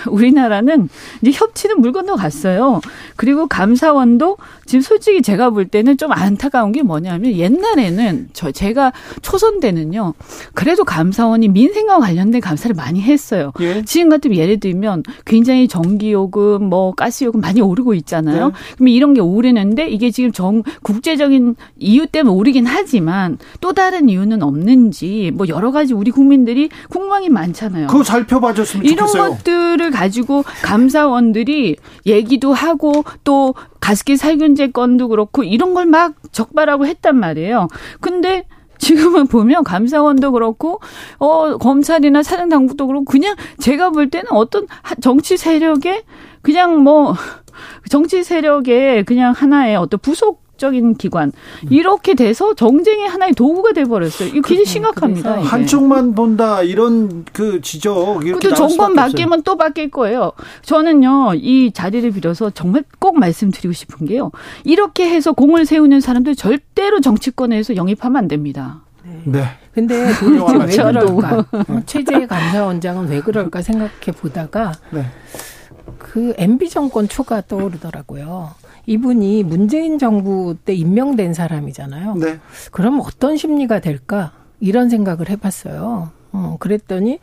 우리 나라는 이제 협치는 물 건너 갔어요. 그리고 감사원도 지금 솔직히 제가 볼 때는 좀 안타까운 게 뭐냐면 옛날에는 저 제가 초선 때는요. 그래도 감사원이 민생과 관련된 감사를 많이 했어요. 예. 지금 같으면 예를 들면 굉장히 전기 요금 뭐 가스 요금 많이 오르고 있잖아요. 네. 그러면 이런 게 오르는데 이게 지금 정 국제적인 이유 때문에 오르긴 하지만 또 다른 이유는 없는지 뭐 여러 가지 우리 국민들이 궁금한 게 많잖아요. 그거 살펴봐줬으면 이런 좋겠어요. 이런 것들을 가지고 감사원들이 얘기도 하고 또 가습기 살균제 건도 그렇고 이런 걸 막 적발하고 했단 말이에요. 근데 지금은 보면 감사원도 그렇고 어 검찰이나 사정 당국도 그렇고 그냥 제가 볼 때는 어떤 정치 세력의 그냥 뭐 정치 세력의 그냥 하나의 어떤 부속 적인 기관 이렇게 돼서 정쟁의 하나의 도구가 돼 버렸어요. 이거 굉장히 심각합니다. 한쪽만 본다 이런 그 지적. 근데 정권 바뀌면. 또 바뀔 거예요. 저는요 이 자리를 빌어서 정말 꼭 말씀드리고 싶은 게요. 이렇게 해서 공을 세우는 사람들 절대로 정치권에서 영입하면 안 됩니다. 네. 근데 도대체 왜 그럴까? 최재 감사원장은 왜 그럴까 생각해 보다가 네. 그 MB 정권 초가 떠오르더라고요. 이분이 문재인 정부 때 임명된 사람이잖아요. 네. 그럼 어떤 심리가 될까? 이런 생각을 해봤어요. 어, 그랬더니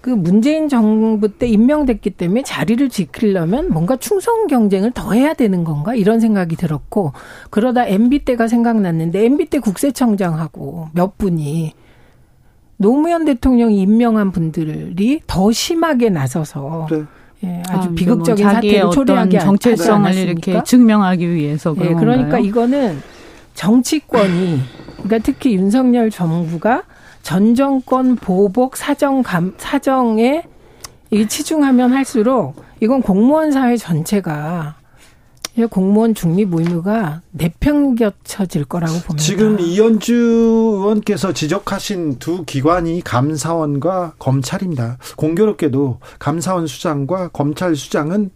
그 문재인 정부 때 임명됐기 때문에 자리를 지키려면 뭔가 충성 경쟁을 더 해야 되는 건가 이런 생각이 들었고 그러다 MB 때가 생각났는데 MB 때 국세청장하고 몇 분이 노무현 대통령이 임명한 분들이 더 심하게 나서서 네. 예, 아주 아, 비극적인 뭐 사태를 초래하게 정체성을 이렇게 증명하기 위해서 그런 예, 그러니까 건가요? 이거는 정치권이 그러니까 특히 윤석열 정부가 전 정권 보복 사정 감 사정에 이 치중하면 할수록 이건 공무원 사회 전체가 공무원 중립 의무가 내팽겨쳐질 거라고 봅니다. 지금 이현주 의원께서 지적하신 두 기관이 감사원과 검찰입니다. 공교롭게도 감사원 수장과 검찰 수장은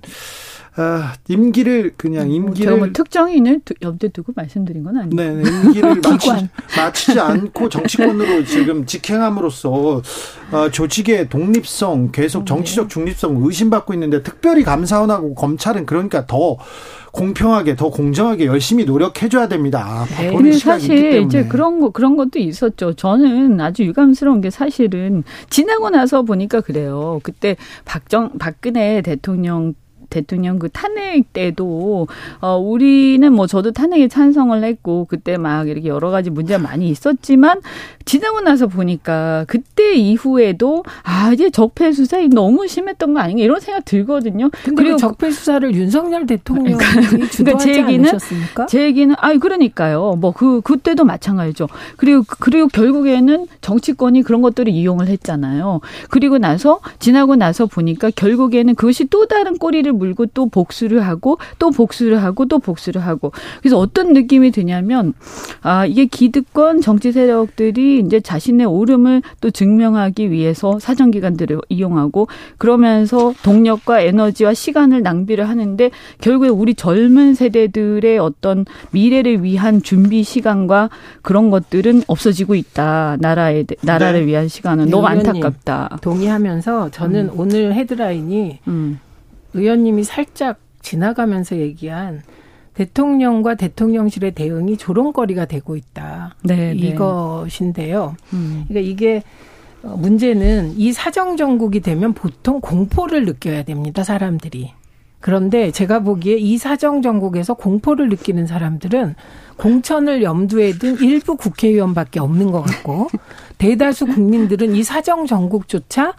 아, 임기를 그냥 뭐 임기를 뭐 특정인을 염두에 두고 말씀드린 건 아니고 네, 네, 임기를 마치, 마치지 않고 정치권으로 지금 직행함으로써 어, 조직의 독립성, 계속 네. 정치적 중립성 의심받고 있는데 특별히 감사원하고 검찰은 그러니까 더 공평하게 더 공정하게 열심히 노력해줘야 됩니다. 네. 사실 이제 그런 거 그런 것도 있었죠. 저는 아주 유감스러운 게 사실은 지나고 나서 보니까 그래요. 그때 박정 박근혜 대통령 대통령 그 탄핵 때도 어 우리는 뭐 저도 탄핵에 찬성을 했고 그때 막 이렇게 여러 가지 문제가 많이 있었지만 지나고 나서 보니까 그때 이후에도 아 이제 적폐 수사이 너무 심했던 거 아닌가 이런 생각 들거든요. 그리고 적폐 수사를 윤석열 대통령이 그러니까, 그러니까 제 얘기는 않으셨습니까? 제 얘기는 아 그러니까요. 뭐 그 그때도 마찬가지죠. 그리고 그리고 결국에는 정치권이 그런 것들을 이용을 했잖아요. 그리고 나서 지나고 나서 보니까 결국에는 그것이 또 다른 꼬리를 물고 또 복수를 하고 또 복수를 하고 또 복수를 하고 그래서 어떤 느낌이 드냐면 아 이게 기득권 정치 세력들이 이제 자신의 오름을 또 증명하기 위해서 사정 기관들을 이용하고 그러면서 동력과 에너지와 시간을 낭비를 하는데 결국에 우리 젊은 세대들의 어떤 미래를 위한 준비 시간과 그런 것들은 없어지고 있다. 나라에 나라를 네. 위한 시간은 네, 너무 안타깝다. 동의하면서 저는 음. 오늘 헤드라인이 음. 의원님이 살짝 지나가면서 얘기한 대통령과 대통령실의 대응이 조롱거리가 되고 있다. 네, 네. 이것인데요. 음. 그러니까 이게 어, 문제는 이 사정 정국이 되면 보통 공포를 느껴야 됩니다. 사람들이. 그런데 제가 보기에 이 사정 정국에서 공포를 느끼는 사람들은 공천을 염두에 둔 일부 국회의원밖에 없는 것 같고 대다수 국민들은 이 사정 정국조차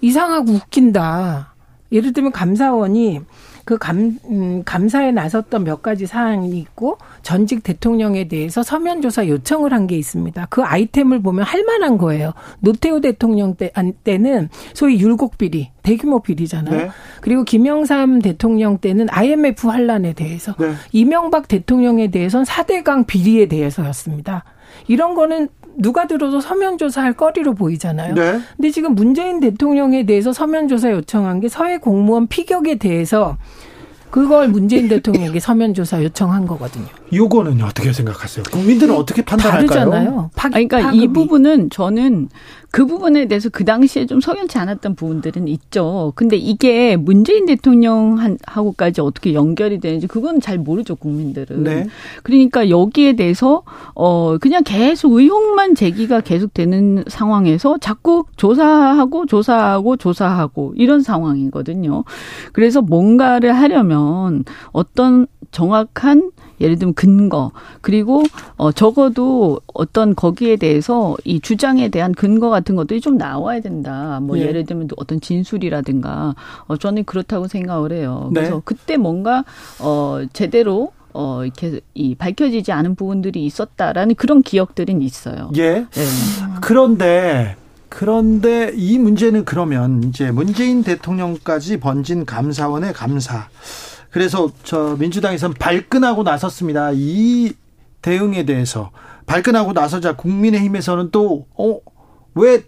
이상하고 웃긴다. 예를 들면 감사원이 그 감, 음, 감사에 나섰던 몇 가지 사항이 있고 전직 대통령에 대해서 서면 조사 요청을 한 게 있습니다. 그 아이템을 보면 할 만한 거예요. 노태우 대통령 때, 때는 소위 율곡 비리, 대규모 비리잖아요. 네. 그리고 김영삼 대통령 때는 IMF 환란에 대해서 네. 이명박 대통령에 대해서는 4대강 비리에 대해서였습니다. 이런 거는 누가 들어도 서면 조사할 거리로 보이잖아요. 네. 근데 지금 문재인 대통령에 대해서 서면 조사 요청한 게 서해 공무원 피격에 대해서 그걸 문재인 대통령에게 서면 조사 요청한 거거든요. 요거는 어떻게 생각하세요? 국민들은 어떻게 판단할까요? 다르잖아요. 파, 그러니까 파급이. 이 부분은 저는 그 부분에 대해서 그 당시에 좀 석연치 않았던 부분들은 있죠. 근데 이게 문재인 대통령하고까지 어떻게 연결이 되는지 그건 잘 모르죠, 국민들은. 네. 그러니까 여기에 대해서 어 그냥 계속 의혹만 제기가 계속되는 상황에서 자꾸 조사하고 조사하고 조사하고 이런 상황이거든요. 그래서 뭔가를 하려면 어떤 정확한 예를 들면 근거 그리고 어 적어도 어떤 거기에 대해서 이 주장에 대한 근거 같은 것들이 좀 나와야 된다. 뭐 네. 예를 들면 어떤 진술이라든가 어 저는 그렇다고 생각을 해요. 네. 그래서 그때 뭔가 어 제대로 어 이렇게 이 밝혀지지 않은 부분들이 있었다라는 그런 기억들은 있어요. 예. 네. 그런데 그런데 이 문제는 그러면 이제 문재인 대통령까지 번진 감사원의 감사 그래서 저 민주당에서는 발끈하고 나섰습니다. 이 대응에 대해서 발끈하고 나서자 국민의힘에서는 또 어 왜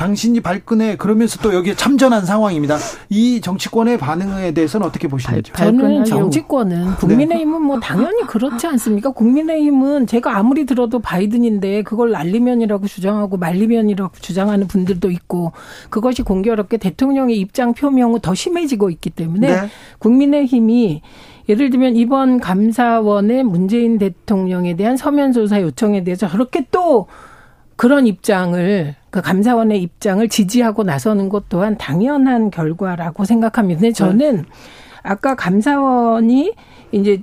당신이 발끈해 그러면서 또 여기에 참전한 상황입니다. 이 정치권의 반응에 대해서는 어떻게 보시는지? 저는 정치권은 네. 국민의힘은 뭐 당연히 그렇지 않습니까? 국민의힘은 제가 아무리 들어도 바이든인데 그걸 난리면이라고 주장하고 말리면이라고 주장하는 분들도 있고 그것이 공교롭게 대통령의 입장 표명은 더 심해지고 있기 때문에 네. 국민의힘이 예를 들면 이번 감사원의 문재인 대통령에 대한 서면 조사 요청에 대해서 저렇게 또 그런 입장을 그 감사원의 입장을 지지하고 나서는 것 또한 당연한 결과라고 생각합니다. 근데 저는 아까 감사원이 이제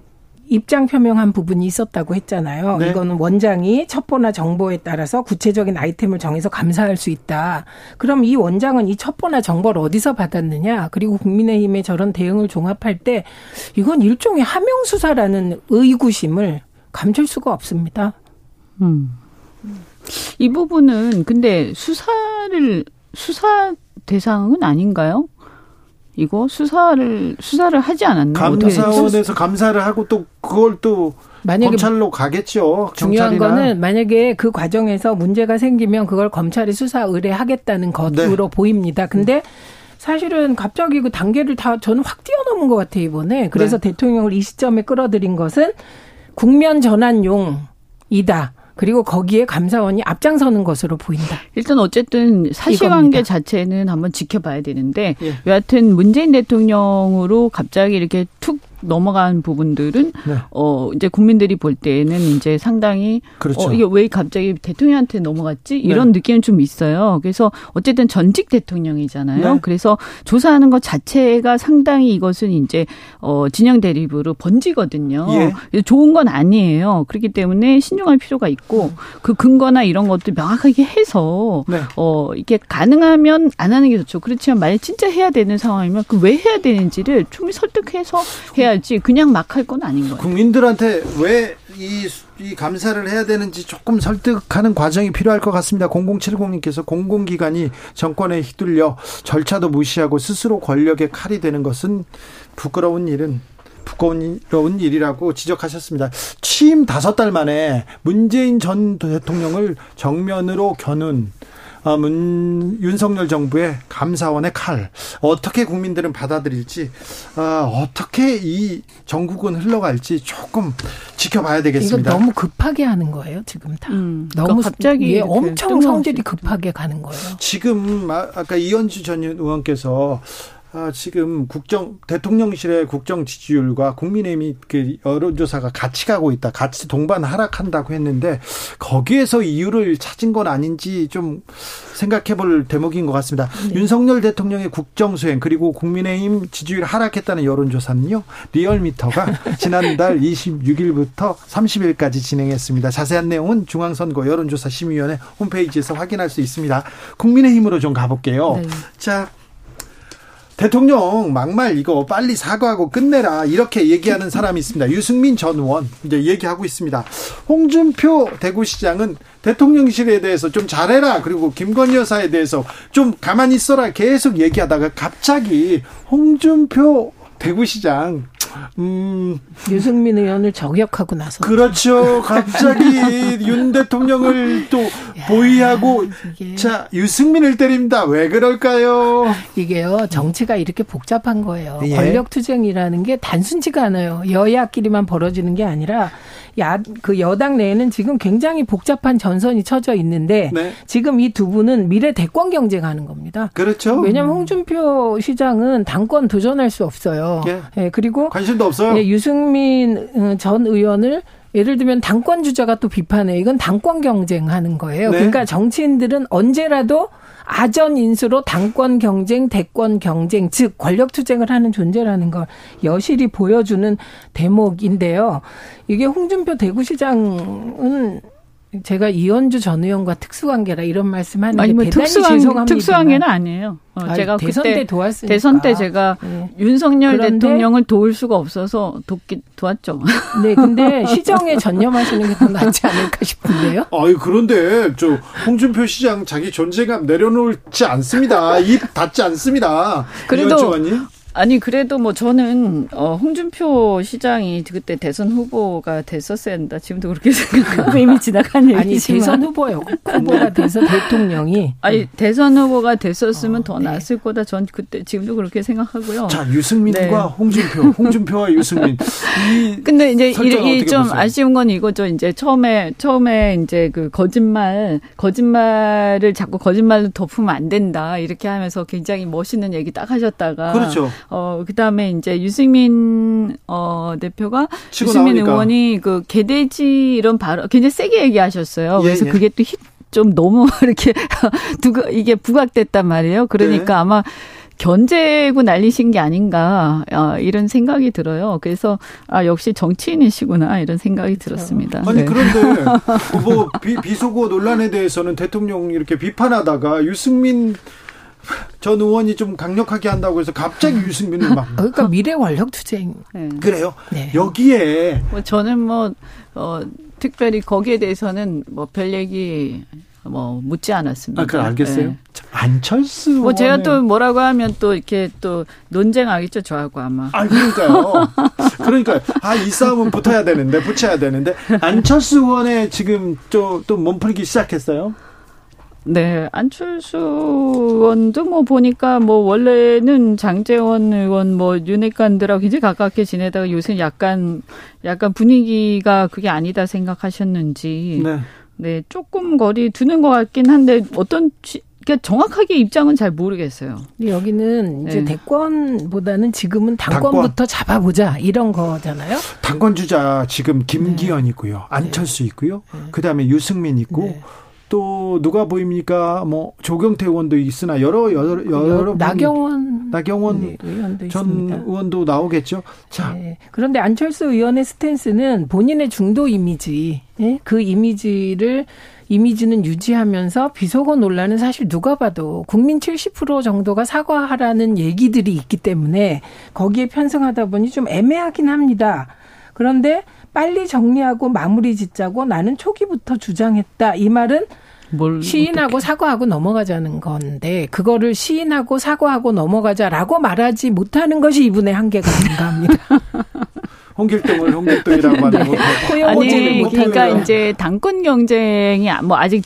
입장 표명한 부분이 있었다고 했잖아요. 네. 이거는 원장이 첩보나 정보에 따라서 구체적인 아이템을 정해서 감사할 수 있다. 그럼 이 원장은 이 첩보나 정보를 어디서 받았느냐? 그리고 국민의힘의 저런 대응을 종합할 때 이건 일종의 하명 수사라는 의구심을 감출 수가 없습니다. 음. 이 부분은 근데 수사를 수사 대상은 아닌가요? 이거 수사를 수사를 하지 않았나? 감사원에서 감사를 하고 또 그걸 또 만약에 검찰로 가겠죠. 중요한 거는 만약에 그 과정에서 문제가 생기면 그걸 검찰이 수사 의뢰하겠다는 것으로 네. 보입니다. 근데 사실은 갑자기 그 단계를 다 저는 확 뛰어넘은 것 같아요 이번에. 그래서 네. 대통령을 이 시점에 끌어들인 것은 국면 전환용이다. 그리고 거기에 감사원이 앞장서는 것으로 보인다. 일단 어쨌든 사실관계 자체는 한번 지켜봐야 되는데 예. 여하튼 문재인 대통령으로 갑자기 이렇게 툭 넘어간 부분들은 네. 어 이제 국민들이 볼 때에는 이제 상당히 그렇죠. 어 이게 왜 갑자기 대통령한테 넘어갔지 이런 네. 느낌은 좀 있어요. 그래서 어쨌든 전직 대통령이잖아요. 네. 그래서 조사하는 것 자체가 상당히 이것은 이제 어 진영 대립으로 번지거든요. 예. 좋은 건 아니에요. 그렇기 때문에 신중할 필요가 있고 그 근거나 이런 것들 명확하게 해서 네. 어 이게 가능하면 안 하는 게 좋죠. 그렇지만 만약 진짜 해야 되는 상황이면 그 왜 해야 되는지를 충분히 설득해서 해야 해야지 그냥 막 할 건 아닌 거예요. 국민들한테 왜 이 이 감사를 해야 되는지 조금 설득하는 과정이 필요할 것 같습니다. 0070님께서 공공기관이 정권에 휘둘려 절차도 무시하고 스스로 권력의 칼이 되는 것은 부끄러운 일은 부끄러운 일이라고 지적하셨습니다. 취임 다섯 달 만에 문재인 전 대통령을 정면으로 겨눈 어, 문, 윤석열 정부의 감사원의 칼 어떻게 국민들은 받아들일지 어, 떻게 이 전국은 흘러갈지 조금 지켜봐야 되겠습니다. 이거 너무 급하게 하는 거예요 지금 다. 음, 그러니까 너무 갑자기 예, 엄청 성질이 급하게 가는 거예요. 지금 아, 아까 이현주 전 의원께서 아, 지금 국정 대통령실의 국정 지지율과 국민의힘이 그 여론조사가 같이 가고 있다, 같이 동반 하락한다고 했는데 거기에서 이유를 찾은 건 아닌지 좀 생각해볼 대목인 것 같습니다. 네. 윤석열 대통령의 국정 수행 그리고 국민의힘 지지율 하락했다는 여론조사는요 리얼미터가 지난달 26일부터 30일까지 진행했습니다. 자세한 내용은 중앙선거 여론조사 심의위원회 홈페이지에서 확인할 수 있습니다. 국민의힘으로 좀 가볼게요. 네. 자. 대통령 막말 이거 빨리 사과하고 끝내라 이렇게 얘기하는 사람이 있습니다. 유승민 전 의원 이제 얘기하고 있습니다. 홍준표 대구시장은 대통령실에 대해서 좀 잘해라 그리고 김건희 여사에 대해서 좀 가만히 있어라 계속 얘기하다가 갑자기 홍준표 대구시장 음. 유승민 의원을 저격하고 나서. 그렇죠. 갑자기 윤 대통령을 또 보위하고. 이게. 자, 유승민을 때립니다. 왜 그럴까요? 이게요, 정치가 이렇게 복잡한 거예요. 예. 권력 투쟁이라는 게 단순치가 않아요. 여야끼리만 벌어지는 게 아니라 야, 그 여당 내에는 지금 굉장히 복잡한 전선이 쳐져 있는데 네. 지금 이 두 분은 미래 대권 경쟁하는 겁니다. 그렇죠. 왜냐하면 홍준표 시장은 당권 도전할 수 없어요. 예. 예 그리고 관심도 없어요. 예, 유승민 어, 전 의원을 예를 들면 당권 주자가 또 비판해. 이건 당권 경쟁하는 거예요. 네. 그러니까 정치인들은 언제라도 아전 인수로 당권 경쟁, 대권 경쟁, 즉 권력 투쟁을 하는 존재라는 걸 여실히 보여주는 대목인데요. 이게 홍준표 대구시장은 제가 이현주 전 의원과 특수관계라 이런 말씀하는 게뭐 대단히 특수관, 죄송합니다. 특수관계는 아니에요. 어, 아니, 제가 대선 때 도왔으니까. 대선 때 제가 네. 윤석열 대통령을 도울 수가 없어서 돕기 도왔죠. 네, 근데 시정에 전념하시는 게 더 낫지 않을까 싶은데요. 아유 그런데 저 홍준표 시장 자기 존재감 내려놓지 않습니다. 입 닫지 않습니다. 그래도 아니 그래도 뭐 저는 어 홍준표 시장이 그때 대선 후보가 됐었어야 한다. 지금도 그렇게 생각하고 이미 지나간 얘기지만 아니 대선 후보요. 후보가 돼서 대통령이 아니 대선 후보가 됐었으면 어, 더 네. 나았을 거다. 전 그때 지금도 그렇게 생각하고요. 자 유승민과 네. 홍준표, 홍준표와 유승민. 이 근데 이제 이좀 아쉬운 건 이거죠. 이제 처음에 처음에 이제 그 거짓말 거짓말을 자꾸 거짓말로 덮으면 안 된다 이렇게 하면서 굉장히 멋있는 얘기 딱 하셨다가 그렇죠. 어, 그 다음에 이제 유승민, 어, 대표가 유승민 나오니까. 의원이 그 개돼지 이런 발언 굉장히 세게 얘기하셨어요. 예, 그래서 예. 그게 또 히, 좀 너무 이렇게 두가 이게 부각됐단 말이에요. 그러니까 네. 아마 견제고 날리신 게 아닌가 어, 이런 생각이 들어요. 그래서 아 역시 정치인이시구나 이런 생각이 그렇죠. 들었습니다. 아니 네. 그런데 뭐 비, 비속어 논란에 대해서는 대통령 이렇게 비판하다가 유승민 전 의원이 좀 강력하게 한다고 해서 갑자기 유승민을 막. 그러니까 미래 권력 투쟁. 네. 그래요? 네. 여기에. 뭐 저는 뭐, 어, 특별히 거기에 대해서는 뭐 별 얘기 뭐 묻지 않았습니다. 아, 그 알겠어요. 네. 안철수. 뭐 제가 또 뭐라고 하면 또 이렇게 또 논쟁하겠죠 저하고 아마. 아 그러니까요. 그러니까 아이 싸움은 붙어야 되는데 붙여야 되는데 안철수 의원의 지금 또또 몸풀기 시작했어요. 네, 안철수 의원도 뭐 보니까 뭐 원래는 장재원 의원 뭐 윤핵관들하고 굉장히 가깝게 지내다가 요새 약간 약간 분위기가 그게 아니다 생각하셨는지 네. 네, 조금 거리 두는 것 같긴 한데 어떤 그러니까 정확하게 입장은 잘 모르겠어요. 여기는 이제 네. 대권보다는 지금은 당권부터 당권. 잡아보자 이런 거잖아요. 당권 주자 지금 김기현 네. 있고요, 안철수 네. 있고요, 네. 그 다음에 유승민 있고. 네. 또 누가 보입니까? 뭐 조경태 의원도 있으나 여러 여러 여러 나경원 나경원 네, 의원도 전 있습니다. 의원도 나오겠죠. 자 네. 그런데 안철수 의원의 스탠스는 본인의 중도 이미지 네? 그 이미지를 이미지는 유지하면서 비속어 논란은 사실 누가 봐도 국민 70% 정도가 사과하라는 얘기들이 있기 때문에 거기에 편승하다 보니 좀 애매하긴 합니다. 그런데 빨리 정리하고 마무리 짓자고 나는 초기부터 주장했다. 이 말은 시인하고 어떻게. 사과하고 넘어가자는 건데 그거를 시인하고 사과하고 넘어가자라고 말하지 못하는 것이 이분의 한계가 아닌가 합니다. 홍길동을 홍길동이라고 하는 네. 아니 그러니까 이제 당권 경쟁이 뭐 아직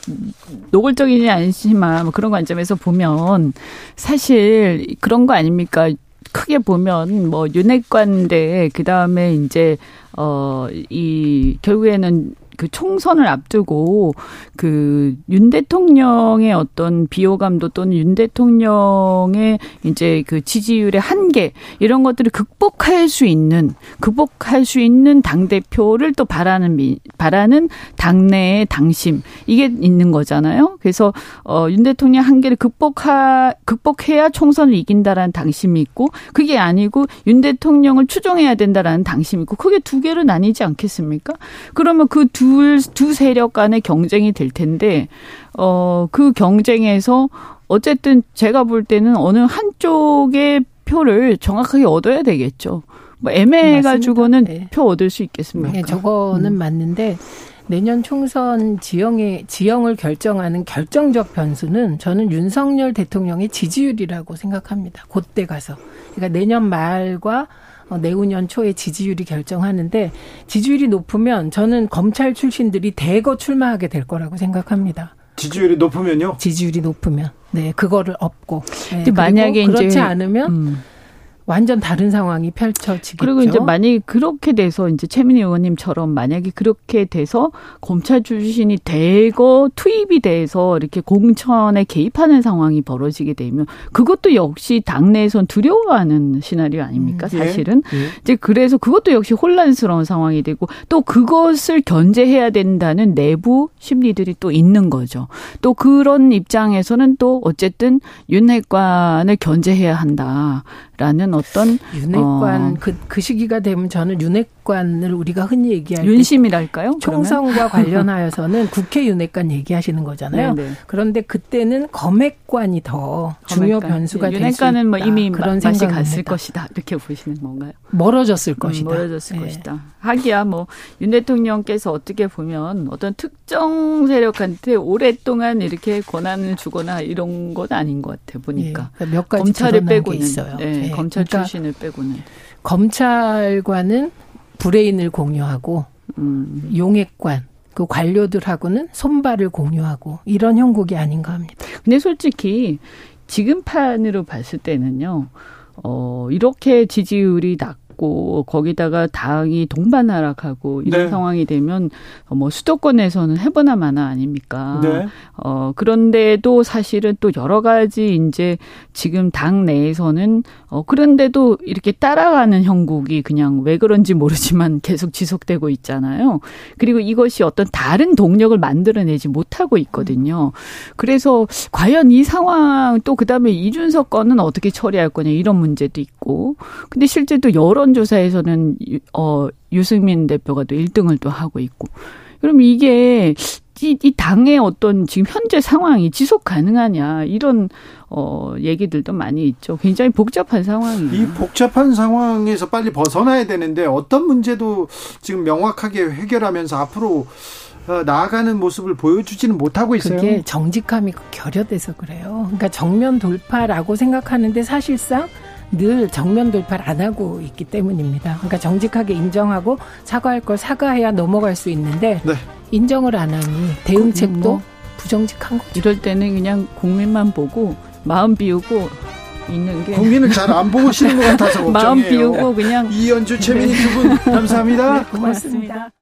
노골적이지 않지만 뭐 그런 관점에서 보면 사실 그런 거 아닙니까? 크게 보면 뭐 윤핵관대 그다음에 이제 어 이 결국에는 그 총선을 앞두고 그 윤 대통령의 어떤 비호감도 또는 윤 대통령의 이제 그 지지율의 한계 이런 것들을 극복할 수 있는 극복할 수 있는 당 대표를 또 바라는 미, 바라는 당내의 당심 이게 있는 거잖아요. 그래서 어윤 대통령 한계를 극복하 극복해야 총선을 이긴다라는 당심이 있고 그게 아니고 윤 대통령을 추종해야 된다라는 당심이 있고 그게 두 개로 나뉘지 않겠습니까? 그러면 그두 둘, 두 세력 간의 경쟁이 될 텐데, 어, 그 경쟁에서 어쨌든 제가 볼 때는 어느 한쪽의 표를 정확하게 얻어야 되겠죠. 뭐 애매해가지고는 네. 표 얻을 수 있겠습니까? 네, 저거는 음. 맞는데 내년 총선 지형의 지형을 결정하는 결정적 변수는 저는 윤석열 대통령의 지지율이라고 생각합니다. 그때 가서 그러니까 내년 말과 어, 내후년 초에 지지율이 결정하는데 지지율이 높으면 저는 검찰 출신들이 대거 출마하게 될 거라고 생각합니다. 지지율이 높으면요? 지지율이 높으면 네 그거를 업고 네, 만약에 그렇지 이제, 않으면 음. 완전 다른 상황이 펼쳐지겠죠. 그리고 이제 만약에 그렇게 돼서 이제 최민희 의원님처럼 만약에 그렇게 돼서 검찰 출신이 대거 투입이 돼서 이렇게 공천에 개입하는 상황이 벌어지게 되면 그것도 역시 당내에선 두려워하는 시나리오 아닙니까? 음, 예. 사실은 예. 이제 그래서 그것도 역시 혼란스러운 상황이 되고 또 그것을 견제해야 된다는 내부 심리들이 또 있는 거죠. 또 그런 입장에서는 또 어쨌든 윤핵관을 견제해야 한다 라는 어떤 윤핵관 어. 그, 그 시기가 되면 저는 윤핵 관을 우리가 흔히 얘기할 윤심이랄까요? 총선과 관련하여서는 국회 윤핵관 얘기하시는 거잖아요. 네네. 네. 그런데 그때는 검핵관이 더 중요 검핵관. 변수가 네, 될수 있다. 윤핵관은 뭐 이미 그런 맛이 갔을 것이다 이렇게 보시는 건가요? 멀어졌을 음, 것이다. 멀어졌을 네. 것이다. 하기야 뭐 윤 대통령께서 어떻게 보면 어떤 특정 세력한테 오랫동안 이렇게 권한을 주거나 이런 건 아닌 것 같아요. 보니까 예, 몇 가지 검찰을 빼고는 있어요. 네, 예, 검찰 그러니까 출신을 빼고는 검찰과는 브레인을 공유하고 음. 용액관 그 관료들하고는 손발을 공유하고 이런 형국이 아닌가 합니다. 근데 솔직히 지금 판으로 봤을 때는요. 어, 이렇게 지지율이 낮 있고 거기다가 당이 동반 하락하고 이런 네. 상황이 되면 뭐 수도권에서는 해보나 마나 아닙니까? 네. 어 그런데도 사실은 또 여러 가지 이제 지금 당 내에서는 어 그런데도 이렇게 따라가는 형국이 그냥 왜 그런지 모르지만 계속 지속되고 있잖아요. 그리고 이것이 어떤 다른 동력을 만들어내지 못하고 있거든요. 그래서 과연 이 상황 또 그다음에 이준석 건은 어떻게 처리할 거냐 이런 문제도 있고 근데 실제 또 여러 여론조사에서는 어 유승민 대표가 또 1등을 또 하고 있고 그럼 이게 이, 이 당의 어떤 지금 현재 상황이 지속 가능하냐 이런 어 얘기들도 많이 있죠. 굉장히 복잡한 상황이에요. 이 복잡한 상황에서 빨리 벗어나야 되는데 어떤 문제도 지금 명확하게 해결하면서 앞으로 어, 나아가는 모습을 보여주지는 못하고 있어요. 그게 정직함이 결여돼서 그래요. 그러니까 정면 돌파라고 생각하는데 사실상 늘 정면 돌파를 안 하고 있기 때문입니다. 그러니까 정직하게 인정하고 사과할 걸 사과해야 넘어갈 수 있는데 네. 인정을 안 하니 대응책도 뭐 부정직한 거죠. 이럴 때는 그냥 국민만 보고 마음 비우고 있는 게 국민을 잘 안 보시는 것 같아서 걱정이에요. 마음 비우고 그냥 이연주 최민희 두분 감사합니다. 네, 고맙습니다.